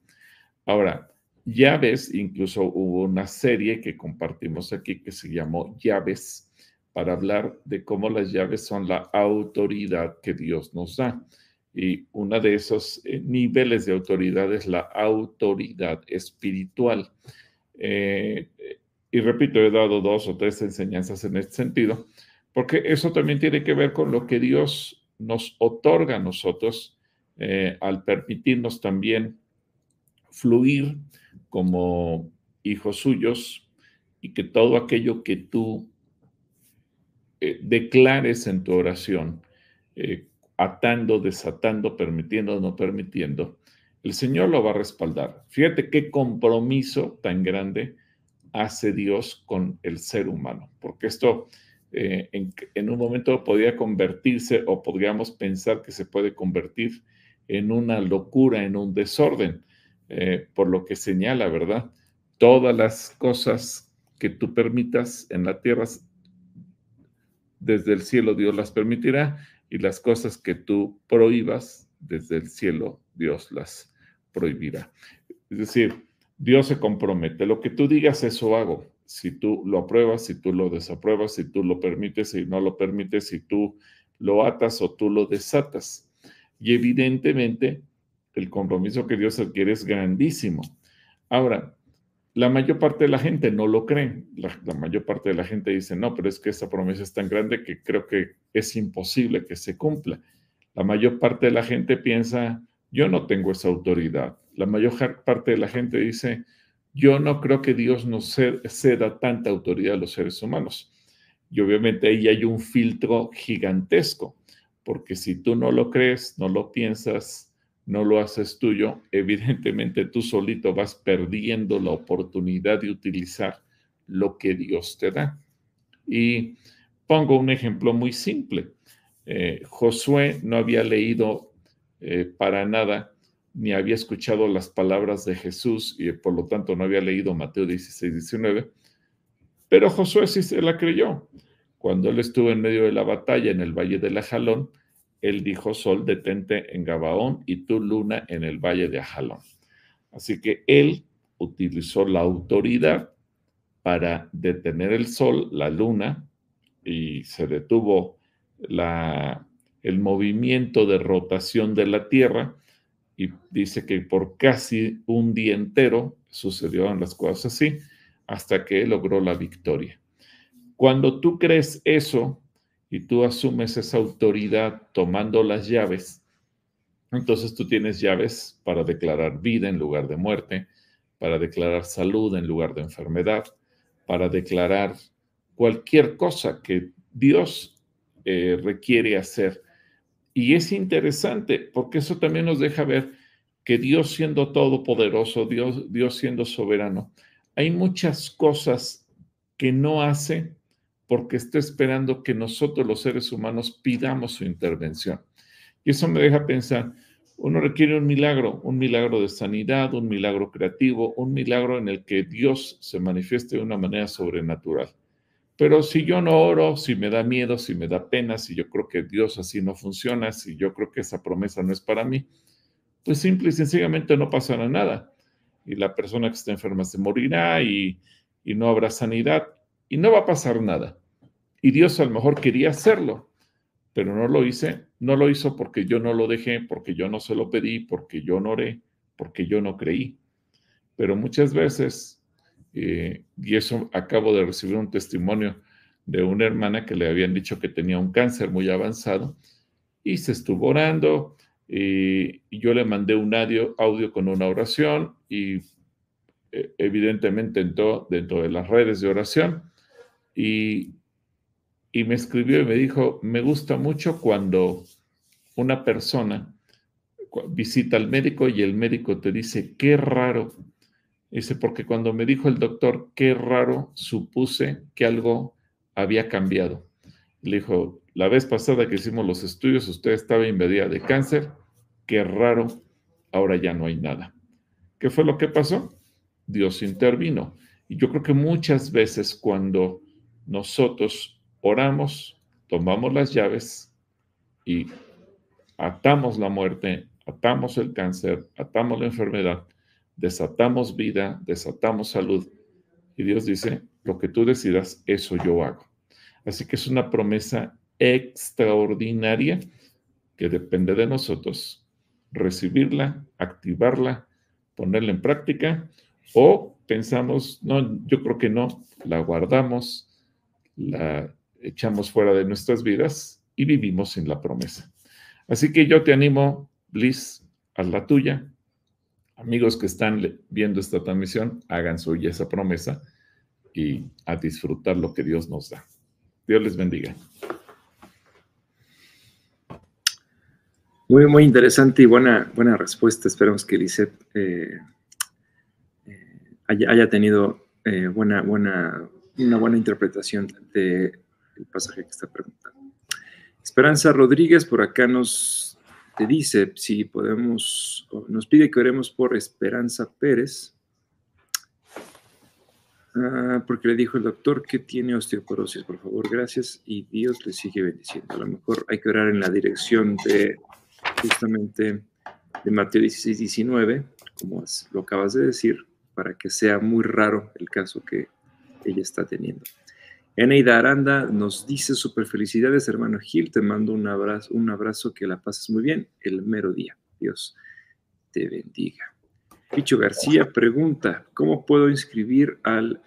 B: Ahora, llaves, incluso hubo una serie que compartimos aquí que se llamó Llaves, para hablar de cómo las llaves son la autoridad que Dios nos da. Y uno de esos eh, niveles de autoridad es la autoridad espiritual. Eh, y repito, he dado dos o tres enseñanzas en este sentido, porque eso también tiene que ver con lo que Dios nos otorga a nosotros eh, al permitirnos también fluir como hijos suyos y que todo aquello que tú eh, declares en tu oración, eh, atando, desatando, permitiendo, no permitiendo, el Señor lo va a respaldar. Fíjate qué compromiso tan grande hace Dios con el ser humano, porque esto eh, en, un momento podría convertirse o podríamos pensar que se puede convertir en una locura, en un desorden, eh, por lo que señala, ¿verdad? Todas las cosas que tú permitas en la tierra, desde el cielo Dios las permitirá, y las cosas que tú prohíbas, desde el cielo Dios las prohibirá. Es decir, Dios se compromete. Lo que tú digas, eso hago. Si tú lo apruebas, si tú lo desapruebas, si tú lo permites, si no lo permites, si tú lo atas o tú lo desatas. Y evidentemente, el compromiso que Dios adquiere es grandísimo. Ahora, la mayor parte de la gente no lo cree. La, mayor parte de la gente dice, no, pero es que esta promesa es tan grande que creo que es imposible que se cumpla. La mayor parte de la gente piensa, yo no tengo esa autoridad. La mayor parte de la gente dice, yo no creo que Dios nos ceda tanta autoridad a los seres humanos. Y obviamente ahí hay un filtro gigantesco, porque si tú no lo crees, no lo piensas, no lo haces tuyo, evidentemente tú solito vas perdiendo la oportunidad de utilizar lo que Dios te da. Y pongo un ejemplo muy simple. Eh, Josué no había leído eh, para nada, ni había escuchado las palabras de Jesús y por lo tanto no había leído Mateo 16, 19. Pero Josué sí se la creyó. Cuando él estuvo en medio de la batalla en el valle de Ajalón, él dijo, Sol, detente en Gabaón y tú, Luna, en el valle de Ajalón. Así que él utilizó la autoridad para detener el sol, la luna, y se detuvo la, el movimiento de rotación de la Tierra y dice que por casi un día entero sucedieron las cosas así hasta que logró la victoria. Cuando tú crees eso y tú asumes esa autoridad tomando las llaves, entonces tú tienes llaves para declarar vida en lugar de muerte, para declarar salud en lugar de enfermedad, para declarar cualquier cosa que Dios eh, requiere hacer y es interesante porque eso también nos deja ver que Dios siendo todopoderoso, Dios, Dios siendo soberano, hay muchas cosas que no hace porque está esperando que nosotros los seres humanos pidamos su intervención. Y eso me deja pensar, uno requiere un milagro, un milagro de sanidad, un milagro creativo, un milagro en el que Dios se manifieste de una manera sobrenatural. Pero si yo no oro, si me da miedo, si me da pena, si yo creo que Dios así no funciona, si yo creo que esa promesa no es para mí, pues simple y sencillamente no pasará nada. Y la persona que está enferma se morirá y, no habrá sanidad y no va a pasar nada. Y Dios a lo mejor quería hacerlo, pero no lo hice, no lo hizo porque yo no lo dejé, porque yo no se lo pedí, porque yo no oré, porque yo no creí. Pero muchas veces y eso acabo de recibir un testimonio de una hermana que le habían dicho que tenía un cáncer muy avanzado y se estuvo orando y, yo le mandé un audio, con una oración y eh, evidentemente entró dentro de las redes de oración y, y me escribió y me dijo, me gusta mucho cuando una persona visita al médico y el médico te dice, qué raro Dice, porque cuando me dijo el doctor, qué raro, supuse que algo había cambiado. Le dijo, la vez pasada que hicimos los estudios, usted estaba invadida de cáncer, qué raro, ahora ya no hay nada. ¿Qué fue lo que pasó? Dios intervino. Y yo creo que muchas veces cuando nosotros oramos, tomamos las llaves y atamos la muerte, atamos el cáncer, atamos la enfermedad, desatamos vida, desatamos salud. Y Dios dice, lo que tú decidas, eso yo hago. Así que es una promesa extraordinaria que depende de nosotros recibirla, activarla, ponerla en práctica o pensamos, no, yo creo que no, la guardamos, la echamos fuera de nuestras vidas y vivimos sin la promesa. Así que yo te animo, Bliss, a la tuya. Amigos que están viendo esta transmisión, hagan suya esa promesa y a disfrutar lo que Dios nos da. Dios les bendiga.
A: Muy, muy interesante y buena, buena respuesta. Esperamos que Lisette eh, eh, haya, tenido eh, buena, buena, una buena interpretación del pasaje que está preguntando. Esperanza Rodríguez por acá nos te dice si podemos, nos pide que oremos por Esperanza Pérez, ah, porque le dijo el doctor que tiene osteoporosis. Por favor, gracias y Dios le sigue bendiciendo. A lo mejor hay que orar en la dirección de justamente de Mateo 16, 19, como lo acabas de decir, para que sea muy raro el caso que ella está teniendo. Eneida Aranda nos dice super felicidades, hermano Gil, te mando un abrazo, un abrazo, que la pases muy bien el mero día. Dios te bendiga. Picho García pregunta, ¿cómo puedo inscribir al,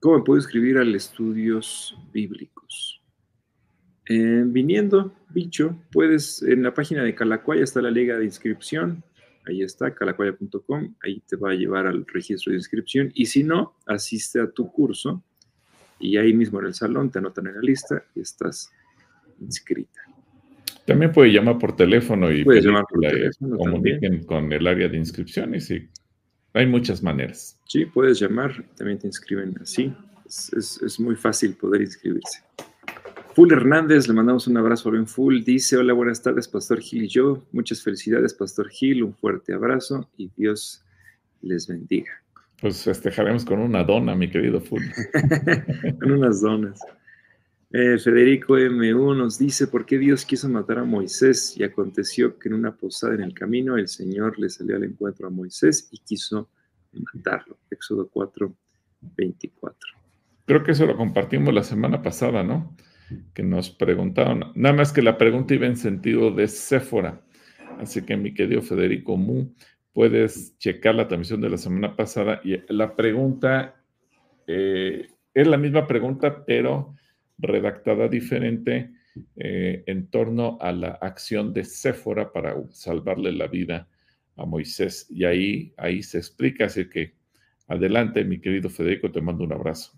A: cómo puedo inscribir al estudios bíblicos? Eh, viniendo, bicho, puedes, en la página de Calacuaya está la liga de inscripción, ahí está, calacuaya.com, ahí te va a llevar al registro de inscripción, y si no, asiste a tu curso, y ahí mismo en el salón te anotan en la lista y estás inscrita.
B: También puede llamar por teléfono y comuniquen con el área de inscripciones y hay muchas maneras.
A: Sí, puedes llamar, también te inscriben así. es muy fácil poder inscribirse. Full Hernández, le mandamos un abrazo a Full. Dice: Hola, buenas tardes, Pastor Gil y yo. Muchas felicidades, Pastor Gil. Un fuerte abrazo y Dios les bendiga.
B: Pues festejaremos con una dona, mi querido Full. *laughs*
A: con unas donas. Eh, Federico M1 nos dice: ¿Por qué Dios quiso matar a Moisés? Y aconteció que en una posada en el camino el Señor le salió al encuentro a Moisés y quiso matarlo. Éxodo 4, 24.
B: Creo que eso lo compartimos la semana pasada, ¿no? que nos preguntaron. Nada más que la pregunta iba en sentido de Séfora. Así que, mi querido Federico Mu, puedes checar la transmisión de la semana pasada y la pregunta eh, es la misma pregunta, pero redactada diferente eh, en torno a la acción de Séfora para salvarle la vida a Moisés. Y ahí, ahí se explica, así que adelante, mi querido Federico, te mando un abrazo.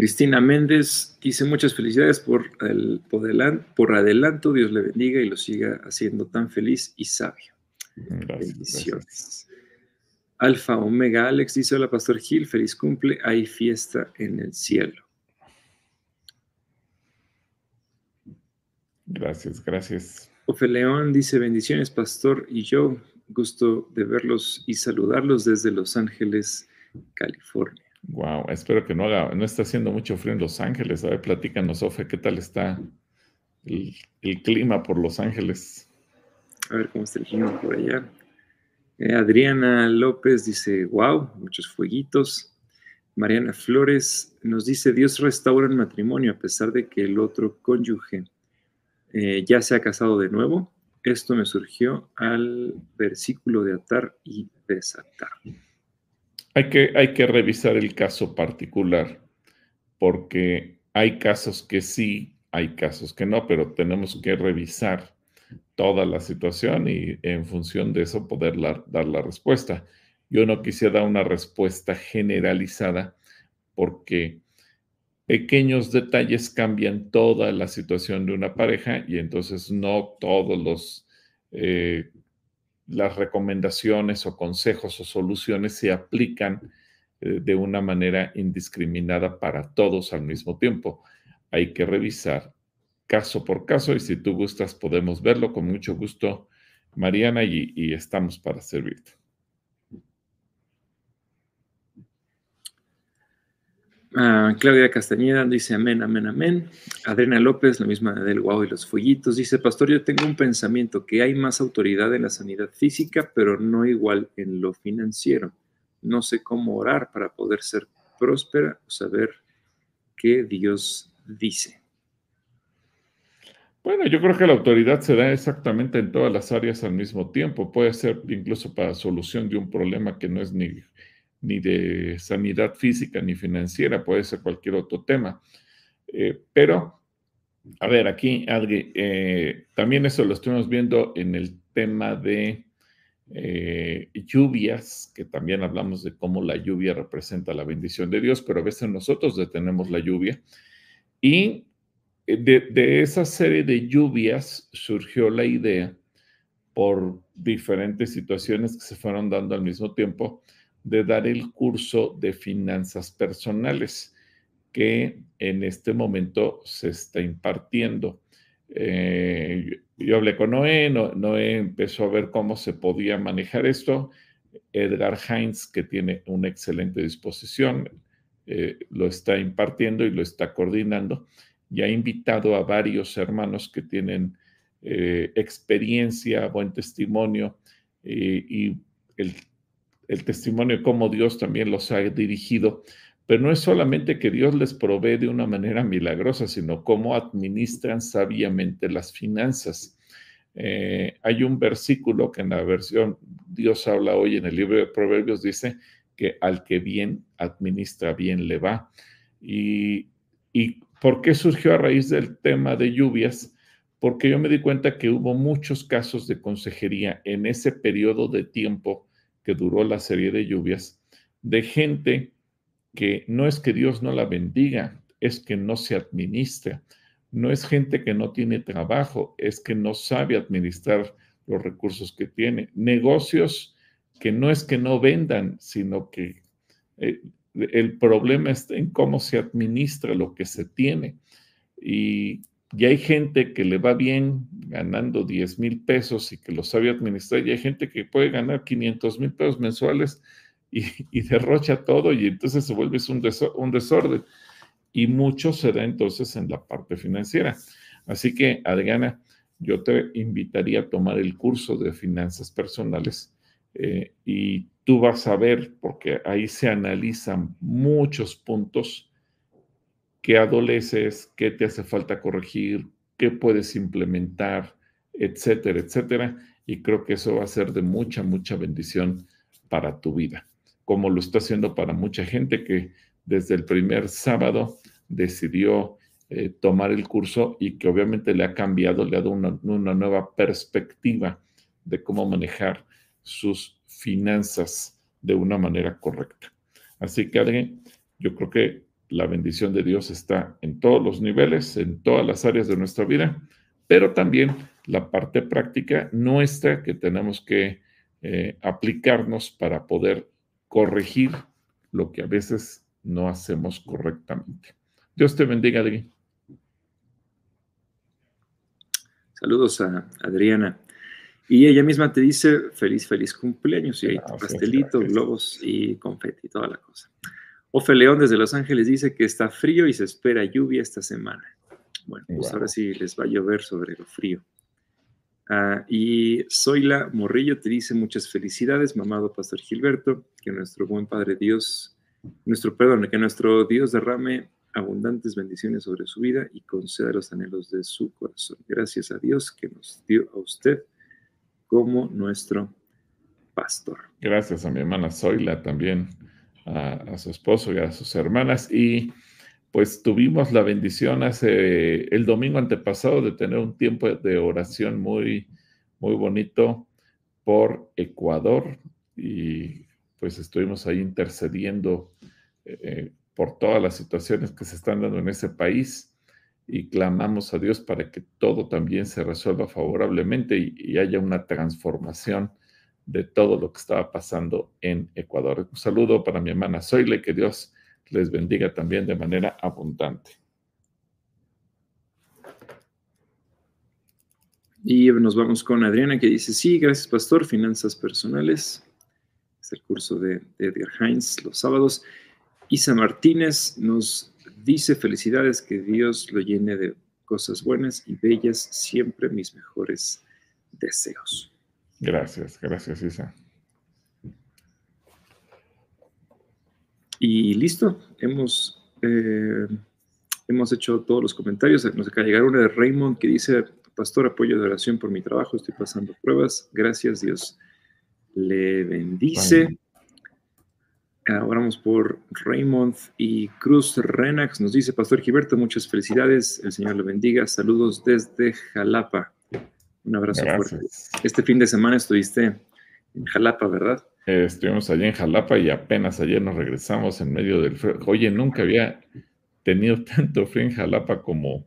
A: Cristina Méndez dice muchas felicidades por, el, por, adelanto, Dios le bendiga y lo siga haciendo tan feliz y sabio. Bendiciones. Alfa Omega Alex dice, hola Pastor Gil, feliz cumple, hay fiesta en el cielo.
B: Gracias, gracias.
A: Ofe León dice, bendiciones Pastor y yo, gusto de verlos y saludarlos desde Los Ángeles, California.
B: Wow, espero que no haga, no está haciendo mucho frío en Los Ángeles. A ver, platícanos, Ofe, ¿qué tal está el, clima por Los Ángeles?
A: A ver cómo está el clima por allá. Eh, Adriana López dice, wow, muchos fueguitos. Mariana Flores nos dice, Dios restaura el matrimonio a pesar de que el otro cónyuge eh, ya se ha casado de nuevo. Esto me surgió al versículo de atar y desatar.
B: Hay que, hay que revisar el caso particular, porque hay casos que sí, hay casos que no, pero tenemos que revisar toda la situación y en función de eso poder dar la respuesta. Yo no quisiera dar una respuesta generalizada porque pequeños detalles cambian toda la situación de una pareja y entonces no todos los eh, las recomendaciones o consejos o soluciones se aplican eh, de una manera indiscriminada para todos al mismo tiempo. Hay que revisar caso por caso y si tú gustas podemos verlo con mucho gusto Mariana, y estamos para servirte.
A: Claudia Castañeda dice amén, amén, amén. Adriana López, la misma del guau y los fueguitos, dice, pastor, yo tengo un pensamiento que hay más autoridad en la sanidad física, pero no igual en lo financiero. No sé cómo orar para poder ser próspera o saber qué Dios dice.
B: Bueno, yo creo que la autoridad se da exactamente en todas las áreas al mismo tiempo. Puede ser incluso para solución de un problema que no es ni ni de sanidad física ni financiera, puede ser cualquier otro tema. Eh, pero, a ver, aquí, eh, también eso lo estuvimos viendo en el tema de eh, lluvias, que también hablamos de cómo la lluvia representa la bendición de Dios, pero a veces nosotros detenemos la lluvia. Y de esa serie de lluvias surgió la idea por diferentes situaciones que se fueron dando al mismo tiempo de dar el curso de finanzas personales que en este momento se está impartiendo. Eh, yo hablé con Noé, Noé empezó a ver cómo se podía manejar esto. Edgar Heinz, que tiene una excelente disposición, eh, lo está impartiendo y lo está coordinando y ha invitado a varios hermanos que tienen eh, experiencia, buen testimonio y el el testimonio de cómo Dios también los ha dirigido. Pero no es solamente que Dios les provee de una manera milagrosa, sino cómo administran sabiamente las finanzas. Eh, hay un versículo que en la versión Dios habla hoy en el libro de Proverbios dice que al que bien administra, bien le va. Y, ¿Y por qué surgió a raíz del tema de lluvias? Porque yo me di cuenta que hubo muchos casos de consejería en ese periodo de tiempo duró la serie de lluvias, de gente que no es que Dios no la bendiga, es que no se administra. No es gente que no tiene trabajo, es que no sabe administrar los recursos que tiene. Negocios que no es que no vendan, sino que eh, el problema está en cómo se administra lo que se tiene. Y y hay gente que le va bien ganando 10 mil pesos y que lo sabe administrar, y hay gente que puede ganar 500 mil pesos mensuales y, derrocha todo y entonces se vuelve un, un desorden. Y mucho se da entonces en la parte financiera. Así que, Adriana, yo te invitaría a tomar el curso de finanzas personales eh, y tú vas a ver, porque ahí se analizan muchos puntos qué adoleces, qué te hace falta corregir, qué puedes implementar, etcétera, etcétera. Y creo que eso va a ser de mucha, mucha bendición para tu vida, como lo está haciendo para mucha gente que desde el primer sábado decidió eh, tomar el curso y que obviamente le ha cambiado, le ha dado una, nueva perspectiva de cómo manejar sus finanzas de una manera correcta. Así que, Adri, yo creo que la bendición de Dios está en todos los niveles, en todas las áreas de nuestra vida, pero también la parte práctica nuestra que tenemos que eh, aplicarnos para poder corregir lo que a veces no hacemos correctamente. Dios te bendiga, Adri.
A: Saludos a Adriana. Y ella misma te dice feliz, feliz cumpleaños. Y ahí pastelito, globos y confeti, toda la cosa. Ofe León desde Los Ángeles dice que está frío y se espera lluvia esta semana. Bueno, pues ahora sí les va a llover sobre lo frío. Ah, y Zoila Morrillo te dice muchas felicidades, mamado Pastor Gilberto, que nuestro buen Padre Dios, nuestro perdón, que nuestro Dios derrame abundantes bendiciones sobre su vida y conceda los anhelos de su corazón. Gracias a Dios que nos dio a usted como nuestro pastor.
B: Gracias a mi hermana Zoila también a, su esposo y a sus hermanas. Y pues tuvimos la bendición hace el domingo antepasado de tener un tiempo de oración muy, muy bonito por Ecuador y pues estuvimos ahí intercediendo eh, por todas las situaciones que se están dando en ese país y clamamos a Dios para que todo también se resuelva favorablemente y haya una transformación de todo lo que estaba pasando en Ecuador. Un saludo para mi hermana Zoile, que Dios les bendiga también de manera abundante.
A: Y nos vamos con Adriana que dice, sí, gracias pastor, finanzas personales. Es el curso de, Edgar Heinz los sábados. Isa Martínez nos dice, felicidades, que Dios lo llene de cosas buenas y bellas, siempre mis mejores deseos.
B: Gracias, gracias Isa.
A: Y listo, hemos, eh, hemos hecho todos los comentarios. Nos acaba de llegar una de Raymond que dice, pastor, apoyo de oración por mi trabajo, estoy pasando pruebas. Gracias, Dios le bendice. Oramos por Raymond y Cruz Renax. Nos dice, Pastor Gilberto, muchas felicidades. El Señor le bendiga. Saludos desde Jalapa. Un abrazo fuerte. Este fin de semana estuviste en Jalapa, ¿verdad?
B: Eh, estuvimos allí en Jalapa y apenas ayer nos regresamos en medio del frío. Oye, nunca había tenido *laughs* tanto frío en Jalapa como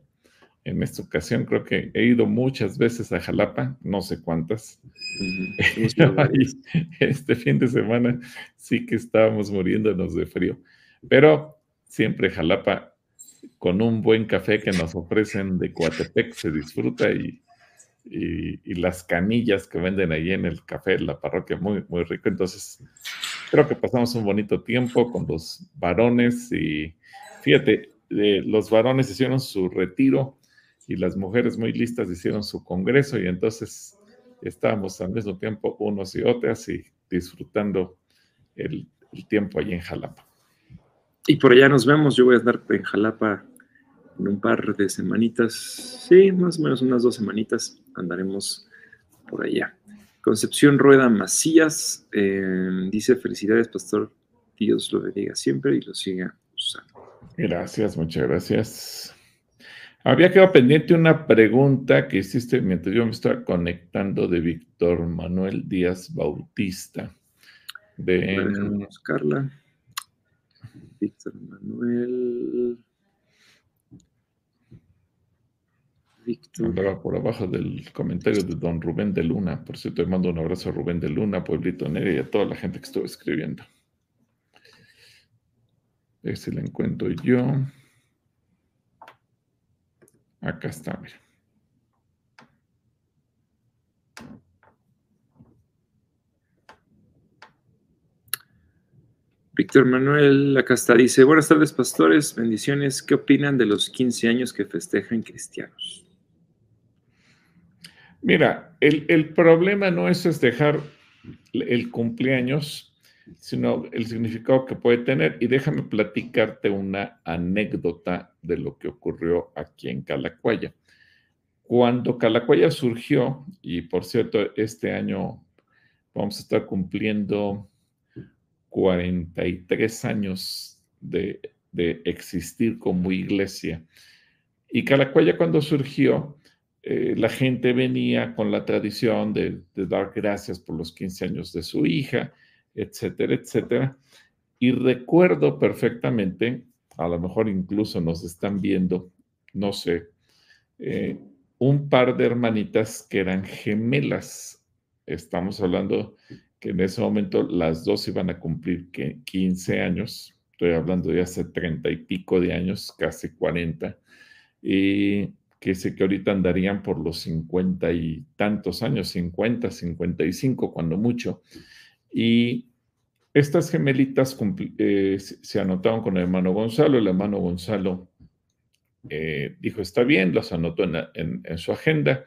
B: en esta ocasión. Creo que he ido muchas veces a Jalapa, no sé cuántas. *laughs* este fin de semana sí que estábamos muriéndonos de frío. Pero siempre Jalapa, con un buen café que nos ofrecen de Coatepec, se disfruta y, y, las canillas que venden ahí en el café, la parroquia, muy, muy rico. Entonces, creo que pasamos un bonito tiempo con los varones y fíjate, eh, los varones hicieron su retiro y las mujeres muy listas hicieron su congreso y entonces estábamos al mismo tiempo unos y otras y disfrutando el, tiempo allí en Jalapa.
A: Y por allá nos vemos, yo voy a estar en Jalapa en un par de semanitas, sí, más o menos unas dos semanitas andaremos por allá. Concepción Rueda Macías eh, dice, felicidades, pastor, Dios lo bendiga siempre y lo siga usando.
B: Gracias, muchas gracias. Había quedado pendiente una pregunta que hiciste mientras yo me estaba conectando de Víctor Manuel Díaz Bautista.
A: De... Carla. Víctor Manuel.
B: Víctor. Andaba por abajo del comentario de don Rubén de Luna. Por cierto, te mando un abrazo a Rubén de Luna, Pueblito Negro y a toda la gente que estuvo escribiendo. A ver si la encuentro yo. Acá está, mira.
A: Víctor Manuel acá está, dice, buenas tardes pastores, bendiciones, ¿qué opinan de los 15 años que festejan cristianos?
B: Mira, el, el problema no es festejar el cumpleaños, sino el significado que puede tener. Y déjame platicarte una anécdota de lo que ocurrió aquí en Calacuaya. Cuando Calacuaya surgió, y por cierto, este año vamos a estar cumpliendo 43 años de, existir como iglesia. Y Calacuaya cuando surgió, eh, la gente venía con la tradición de, dar gracias por los 15 años de su hija, etcétera, etcétera. Y recuerdo perfectamente, a lo mejor incluso nos están viendo, no sé, eh, un par de hermanitas que eran gemelas. Estamos hablando que en ese momento las dos iban a cumplir 15 años. Estoy hablando de hace 30 y pico de años, casi 40. Y que sé que ahorita andarían por los 50 y tantos años, 50, 55, cuando mucho. Y estas gemelitas eh, se anotaron con el hermano Gonzalo. El hermano Gonzalo eh, dijo, está bien, las anotó en, su agenda.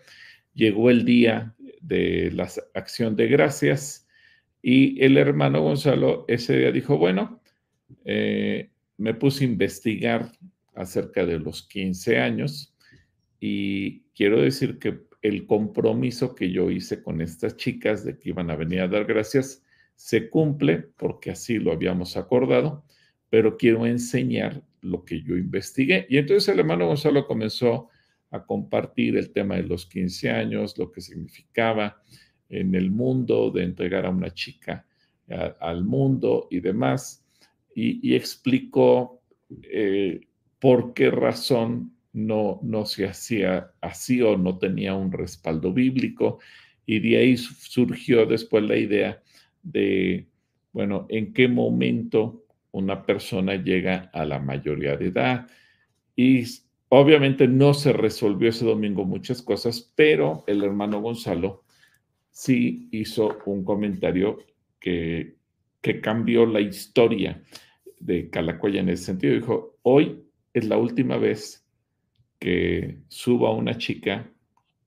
B: Llegó el día de la acción de gracias y el hermano Gonzalo ese día dijo, bueno, eh, me puse a investigar acerca de los 15 años y quiero decir que el compromiso que yo hice con estas chicas de que iban a venir a dar gracias se cumple porque así lo habíamos acordado, pero quiero enseñar lo que yo investigué. Y entonces el hermano Gonzalo comenzó a compartir el tema de los 15 años, lo que significaba en el mundo de entregar a una chica al mundo y demás, y, explicó eh, por qué razón no, no se hacía así o no tenía un respaldo bíblico, y de ahí surgió después la idea de, bueno, en qué momento una persona llega a la mayoría de edad. Y obviamente no se resolvió ese domingo muchas cosas, pero el hermano Gonzalo sí hizo un comentario que, que cambió la historia de Calacuaya en ese sentido. Dijo, hoy es la última vez que suba una chica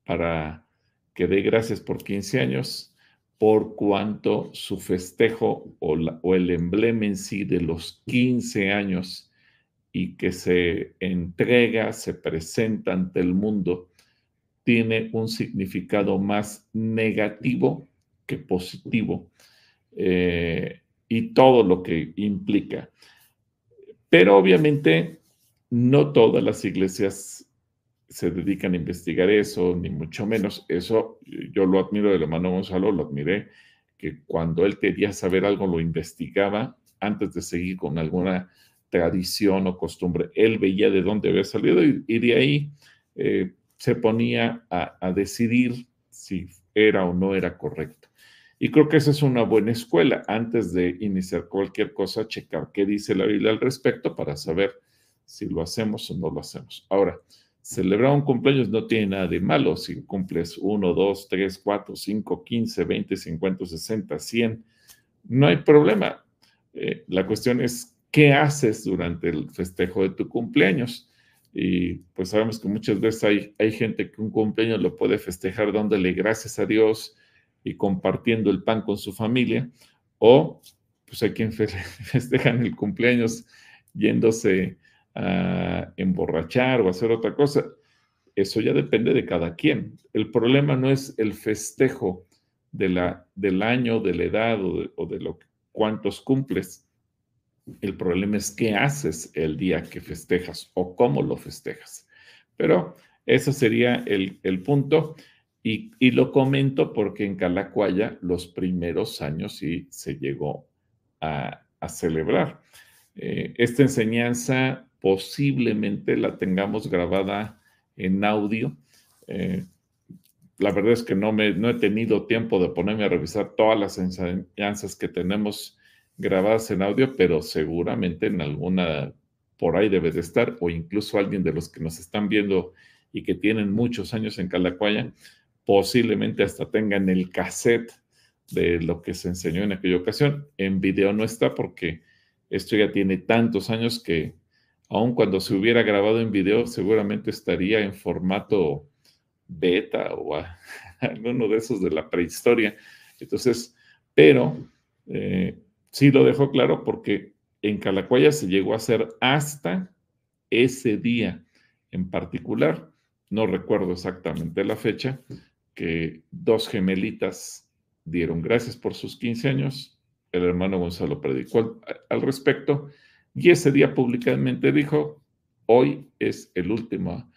B: para que dé gracias por 15 años, por cuanto su festejo o, el emblema en sí de los 15 años y que se entrega, se presenta ante el mundo, tiene un significado más negativo que positivo eh, y todo lo que implica. Pero obviamente no todas las iglesias se dedican a investigar eso, ni mucho menos. Eso yo lo admiro del hermano Gonzalo, lo admiré, que cuando él quería saber algo lo investigaba antes de seguir con alguna tradición o costumbre. Él veía de dónde había salido y, de ahí eh, se ponía a, decidir si era o no era correcto. Y creo que esa es una buena escuela. Antes de iniciar cualquier cosa, checar qué dice la Biblia al respecto para saber si lo hacemos o no lo hacemos. Ahora, celebrar un cumpleaños no tiene nada de malo. Si cumples 1, 2, 3, 4, 5, 15, 20, 50, 60, 100, no hay problema. Eh, la cuestión es qué haces durante el festejo de tu cumpleaños. Y pues sabemos que muchas veces hay, hay gente que un cumpleaños lo puede festejar dándole gracias a Dios y compartiendo el pan con su familia, o pues hay quien *laughs* festejan el cumpleaños yéndose a emborrachar o hacer otra cosa. Eso ya depende de cada quien. El problema no es el festejo de la, del año, de la edad o de, lo cuántos cumples, el problema es qué haces el día que festejas o cómo lo festejas. Pero ese sería el, punto. Y, lo comento porque en Calacuaya los primeros años sí se llegó a, celebrar. Eh, esta enseñanza posiblemente la tengamos grabada en audio. Eh, la verdad es que no, me, no he tenido tiempo de ponerme a revisar todas las enseñanzas que tenemos grabadas en audio, pero seguramente en alguna por ahí debe de estar, o incluso alguien de los que nos están viendo y que tienen muchos años en Calacuaya, posiblemente hasta tengan el cassette de lo que se enseñó en aquella ocasión. En video no está porque esto ya tiene tantos años que aun cuando se hubiera grabado en video, seguramente estaría en formato beta o *laughs* alguno de esos de la prehistoria. Entonces, pero eh, sí lo dejó claro porque en Calacuaya se llegó a hacer hasta ese día en particular, no recuerdo exactamente la fecha, que dos gemelitas dieron gracias por sus 15 años, el hermano Gonzalo predicó al, respecto y ese día públicamente dijo, hoy es el último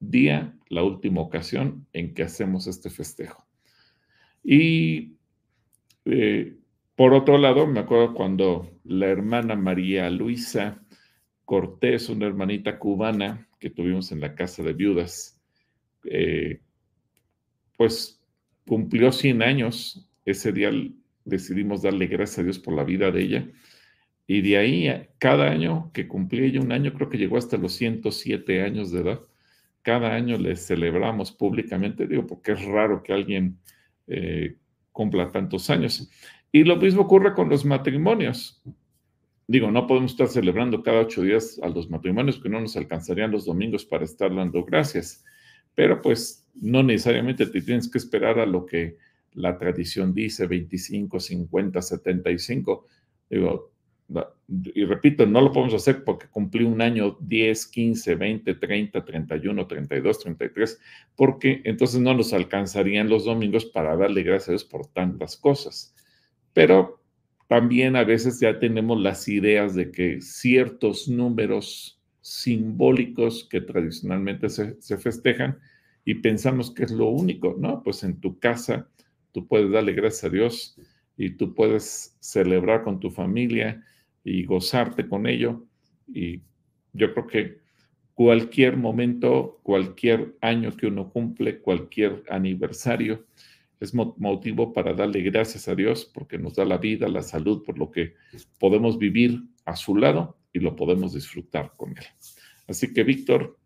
B: día, la última ocasión en que hacemos este festejo. Y eh, por otro lado, me acuerdo cuando la hermana María Luisa Cortés, una hermanita cubana que tuvimos en la casa de viudas, eh, pues cumplió 100 años. Ese día decidimos darle gracias a Dios por la vida de ella. Y de ahí, cada año que cumplía ella un año, creo que llegó hasta los 107 años de edad. Cada año le celebramos públicamente, digo, porque es raro que alguien eh, cumpla tantos años. Y lo mismo ocurre con los matrimonios. Digo, no podemos estar celebrando cada ocho días a los matrimonios, que no nos alcanzarían los domingos para estar dando gracias. Pero pues no necesariamente te tienes que esperar a lo que la tradición dice, 25, 50, 75. Digo, y repito, no lo podemos hacer porque cumplí un año 10, 15, 20, 30, 31, 32, 33, porque entonces no nos alcanzarían los domingos para darle gracias a Dios por tantas cosas. Pero también a veces ya tenemos las ideas de que ciertos números simbólicos que tradicionalmente se, festejan y pensamos que es lo único, ¿no? Pues en tu casa tú puedes darle gracias a Dios y tú puedes celebrar con tu familia y gozarte con ello. Y yo creo que cualquier momento, cualquier año que uno cumple, cualquier aniversario, es motivo para darle gracias a Dios porque nos da la vida, la salud, por lo que podemos vivir a su lado y lo podemos disfrutar con Él. Así que, Víctor,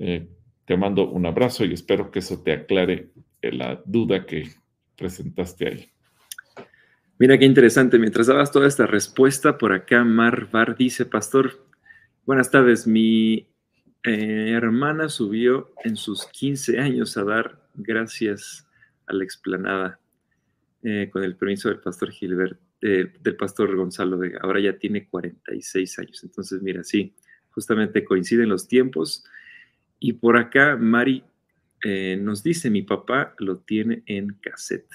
B: Eh, te mando un abrazo y espero que eso te aclare la duda que presentaste ahí.
A: Mira qué interesante. Mientras dabas toda esta respuesta, por acá Mar Bar dice, Pastor, buenas tardes. Mi eh, hermana subió en sus 15 años a dar gracias a la explanada eh, con el permiso del Pastor Gilbert, eh, del Pastor Gonzalo Vega. Ahora ya tiene 46 años. Entonces, mira, sí, justamente coinciden los tiempos. Y por acá, Mari nos dice, mi papá lo tiene en cassette.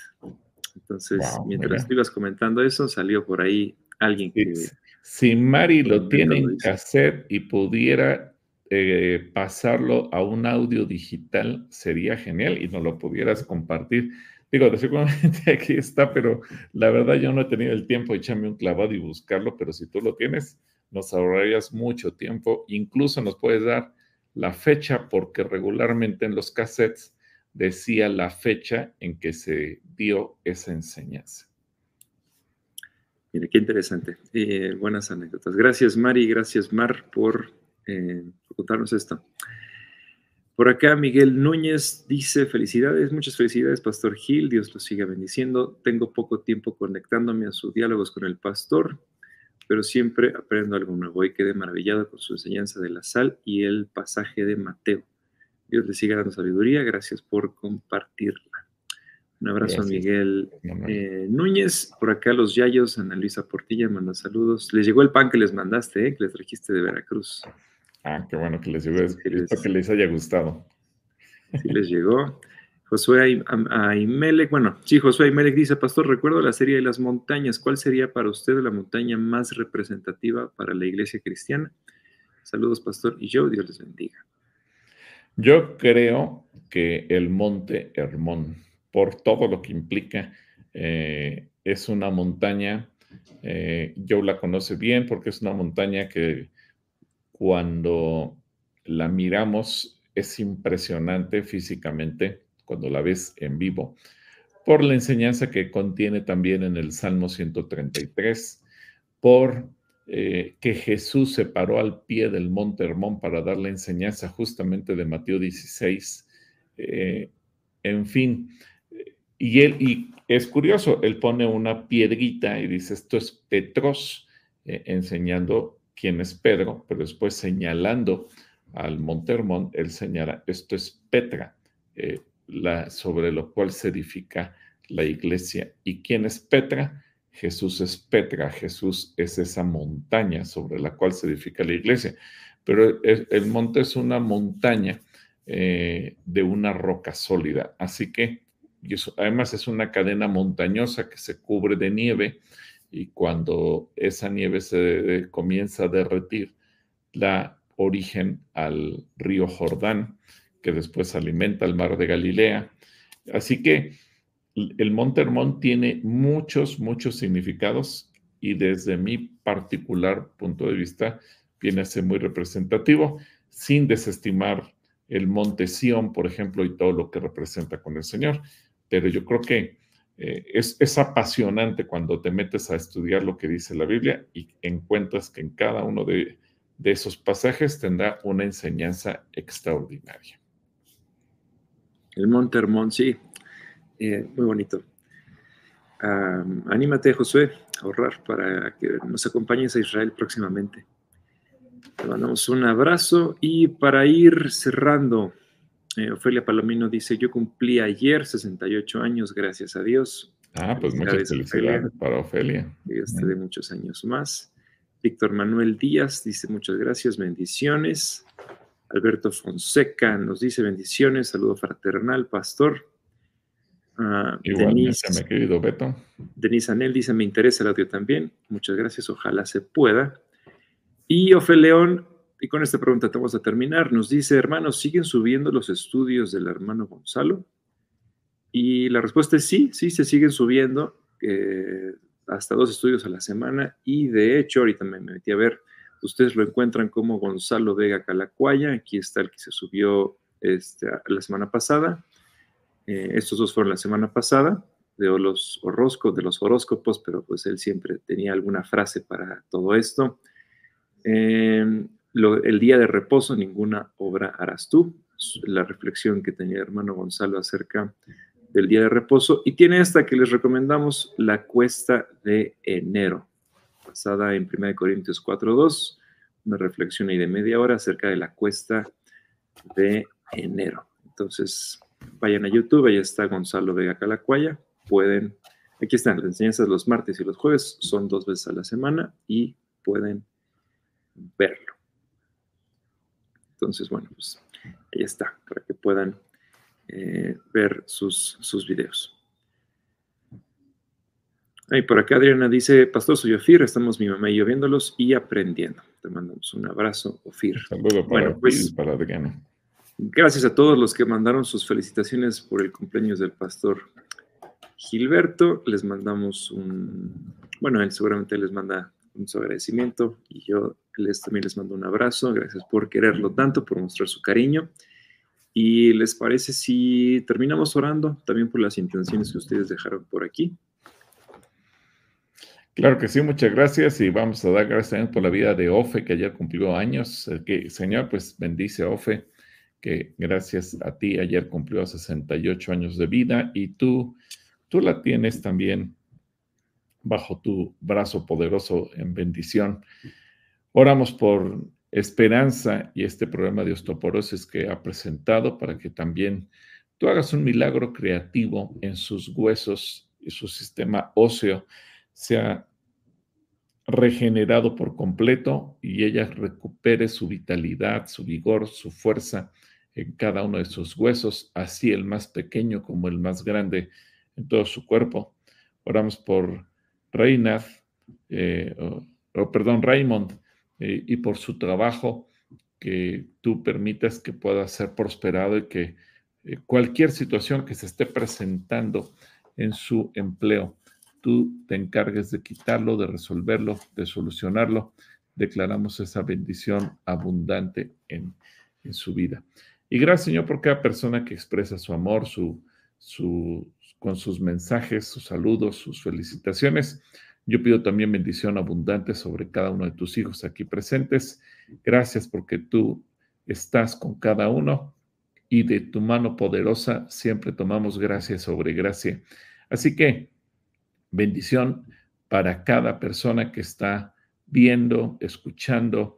A: Entonces, mientras tú ibas comentando eso, salió por ahí alguien que...
B: Si Mari lo tiene en cassette y pudiera eh, pasarlo a un audio digital, sería genial y nos lo pudieras compartir. Digo, seguramente *laughs* aquí está, pero la verdad yo no he tenido el tiempo de echarme un clavado y buscarlo, pero si tú lo tienes, nos ahorrarías mucho tiempo. Incluso nos puedes dar la fecha porque regularmente en los cassettes decía la fecha en que se dio esa enseñanza.
A: Mire, qué interesante. Eh, buenas anécdotas. Gracias, Mari. Gracias, Mar, por, eh, por, contarnos esto. Por acá, Miguel Núñez dice: Felicidades, muchas felicidades, Pastor Gil. Dios lo siga bendiciendo. Tengo poco tiempo conectándome a sus diálogos con el pastor pero siempre aprendo algo nuevo y quedé maravillado con su enseñanza de la sal y el pasaje de Mateo. Dios le siga dando sabiduría, gracias por compartirla. Un abrazo a Miguel eh, Núñez, por acá los Yayos, Ana Luisa Portilla manda saludos. Les llegó el pan que les mandaste, eh, que les trajiste de Veracruz.
B: Ah, qué bueno que les llegó, espero que les haya gustado.
A: Sí les llegó. Josué Aimelec, bueno, sí, Josué Aimelec dice, Pastor, recuerdo la serie de las montañas, ¿cuál sería para usted la montaña más representativa para la iglesia cristiana? Saludos, Pastor, y yo, Dios les bendiga.
B: Yo creo que el monte Hermón, por todo lo que implica, eh, es una montaña, eh, yo la conoce bien porque es una montaña que cuando la miramos es impresionante físicamente cuando la ves en vivo, por la enseñanza que contiene también en el Salmo 133, por eh, que Jesús se paró al pie del monte Hermón para dar la enseñanza justamente de Mateo 16. Eh, en fin, y él, y es curioso, él pone una piedrita y dice, esto es Petros, eh, enseñando quién es Pedro, pero después señalando al monte Hermón, él señala, esto es Petra sobre lo cual se edifica la iglesia. ¿Y quién es Petra? Jesús es Petra, Jesús es esa montaña sobre la cual se edifica la iglesia. Pero el, monte es una montaña eh, de una roca sólida. Así que, además es una cadena montañosa que se cubre de nieve y cuando esa nieve se comienza a derretir, da origen al río Jordán que después alimenta el mar de Galilea. Así que el Monte Hermón tiene muchos, muchos significados y desde mi particular punto de vista viene a ser muy representativo, sin desestimar el Monte Sión, por ejemplo, y todo lo que representa con el Señor. Pero yo creo que eh, es, es, apasionante cuando te metes a estudiar lo que dice la Biblia y encuentras que en cada uno de, de esos pasajes tendrá una enseñanza extraordinaria.
A: El Monte Hermón, sí, eh, muy bonito. anímate, Josué, a ahorrar para que nos acompañes a Israel próximamente. Te mandamos un abrazo y para ir cerrando, eh, Ofelia Palomino dice, yo cumplí ayer 68 años, gracias a Dios.
B: Ah, pues muchas felicidades para Ofelia.
A: Dios te dé muchos años más. Víctor Manuel Díaz dice, muchas gracias, bendiciones. Alberto Fonseca nos dice bendiciones, saludo fraternal, pastor.
B: Uh, Denise, mi querido Beto.
A: Denise Anel dice, me interesa el audio también. Muchas gracias, ojalá se pueda. Y Ofe León, y con esta pregunta te vamos a terminar, nos dice, hermanos, ¿siguen subiendo los estudios del hermano Gonzalo? Y la respuesta es sí, sí, se siguen subiendo, eh, hasta dos estudios a la semana. Y de hecho, ahorita me metí a ver Ustedes lo encuentran como Gonzalo Vega Calacuaya. Aquí está el que se subió este, la semana pasada. Eh, estos dos fueron la semana pasada de los horóscopos, de los horóscopos, pero pues él siempre tenía alguna frase para todo esto. Em, el día de reposo, ninguna obra harás tú. La reflexión que tenía el hermano Gonzalo acerca del día de reposo. Y tiene esta que les recomendamos, la cuesta de enero, basada en 1 Corintios 4.2, una reflexión ahí de media hora acerca de la cuesta de enero. Entonces, vayan a YouTube, ahí está Gonzalo Vega Calacuaya, pueden, aquí están las enseñanzas los martes y los jueves, son dos veces a la semana y pueden verlo. Entonces, bueno, pues ahí está, para que puedan eh, ver sus, sus videos. Y por acá Adriana dice, Pastor, soy Ofir, estamos mi mamá y yo viéndolos y aprendiendo. Te mandamos un abrazo, Ofir.
B: saludo para bueno, pues, para Adriana.
A: Gracias a todos los que mandaron sus felicitaciones por el cumpleaños del pastor Gilberto. Les mandamos un, bueno, él seguramente les manda un su agradecimiento y yo les, también les mando un abrazo. Gracias por quererlo tanto, por mostrar su cariño. ¿Y les parece si terminamos orando también por las intenciones que ustedes dejaron por aquí?
B: Claro que sí, muchas gracias y vamos a dar gracias también por la vida de Ofe, que ayer cumplió años. Que, Señor, pues bendice a Ofe, que gracias a ti ayer cumplió 68 años de vida y tú, tú la tienes también bajo tu brazo poderoso en bendición. Oramos por esperanza y este problema de osteoporosis que ha presentado para que también tú hagas un milagro creativo en sus huesos y su sistema óseo sea regenerado por completo y ella recupere su vitalidad, su vigor, su fuerza en cada uno de sus huesos, así el más pequeño como el más grande en todo su cuerpo. Oramos por Reinhard, eh, o, perdón, Raymond, eh, y por su trabajo, que tú permitas que pueda ser prosperado y que eh, cualquier situación que se esté presentando en su empleo, tú te encargues de quitarlo, de resolverlo, de solucionarlo. Declaramos esa bendición abundante en, su vida. Y gracias, Señor, por cada persona que expresa su amor, su, su, con sus mensajes, sus saludos, sus felicitaciones. Yo pido también bendición abundante sobre cada uno de tus hijos aquí presentes. Gracias porque tú estás con cada uno y de tu mano poderosa siempre tomamos gracia sobre gracia. Así que bendición para cada persona que está viendo, escuchando,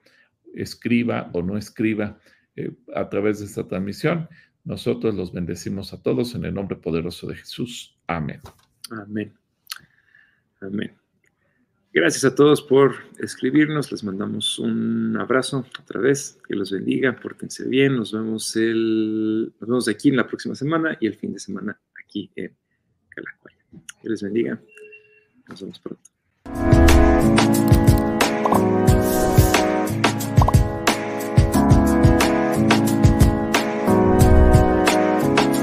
B: escriba o no escriba eh, a través de esta transmisión. Nosotros los bendecimos a todos en el nombre poderoso de Jesús. Amén.
A: Amén. Amén. Gracias a todos por escribirnos. Les mandamos un abrazo otra vez. Que los bendiga. Pórtense bien. Nos vemos el, nos aquí en la próxima semana y el fin de semana aquí en Calacuaya. Que les bendiga. Nos vemos pronto.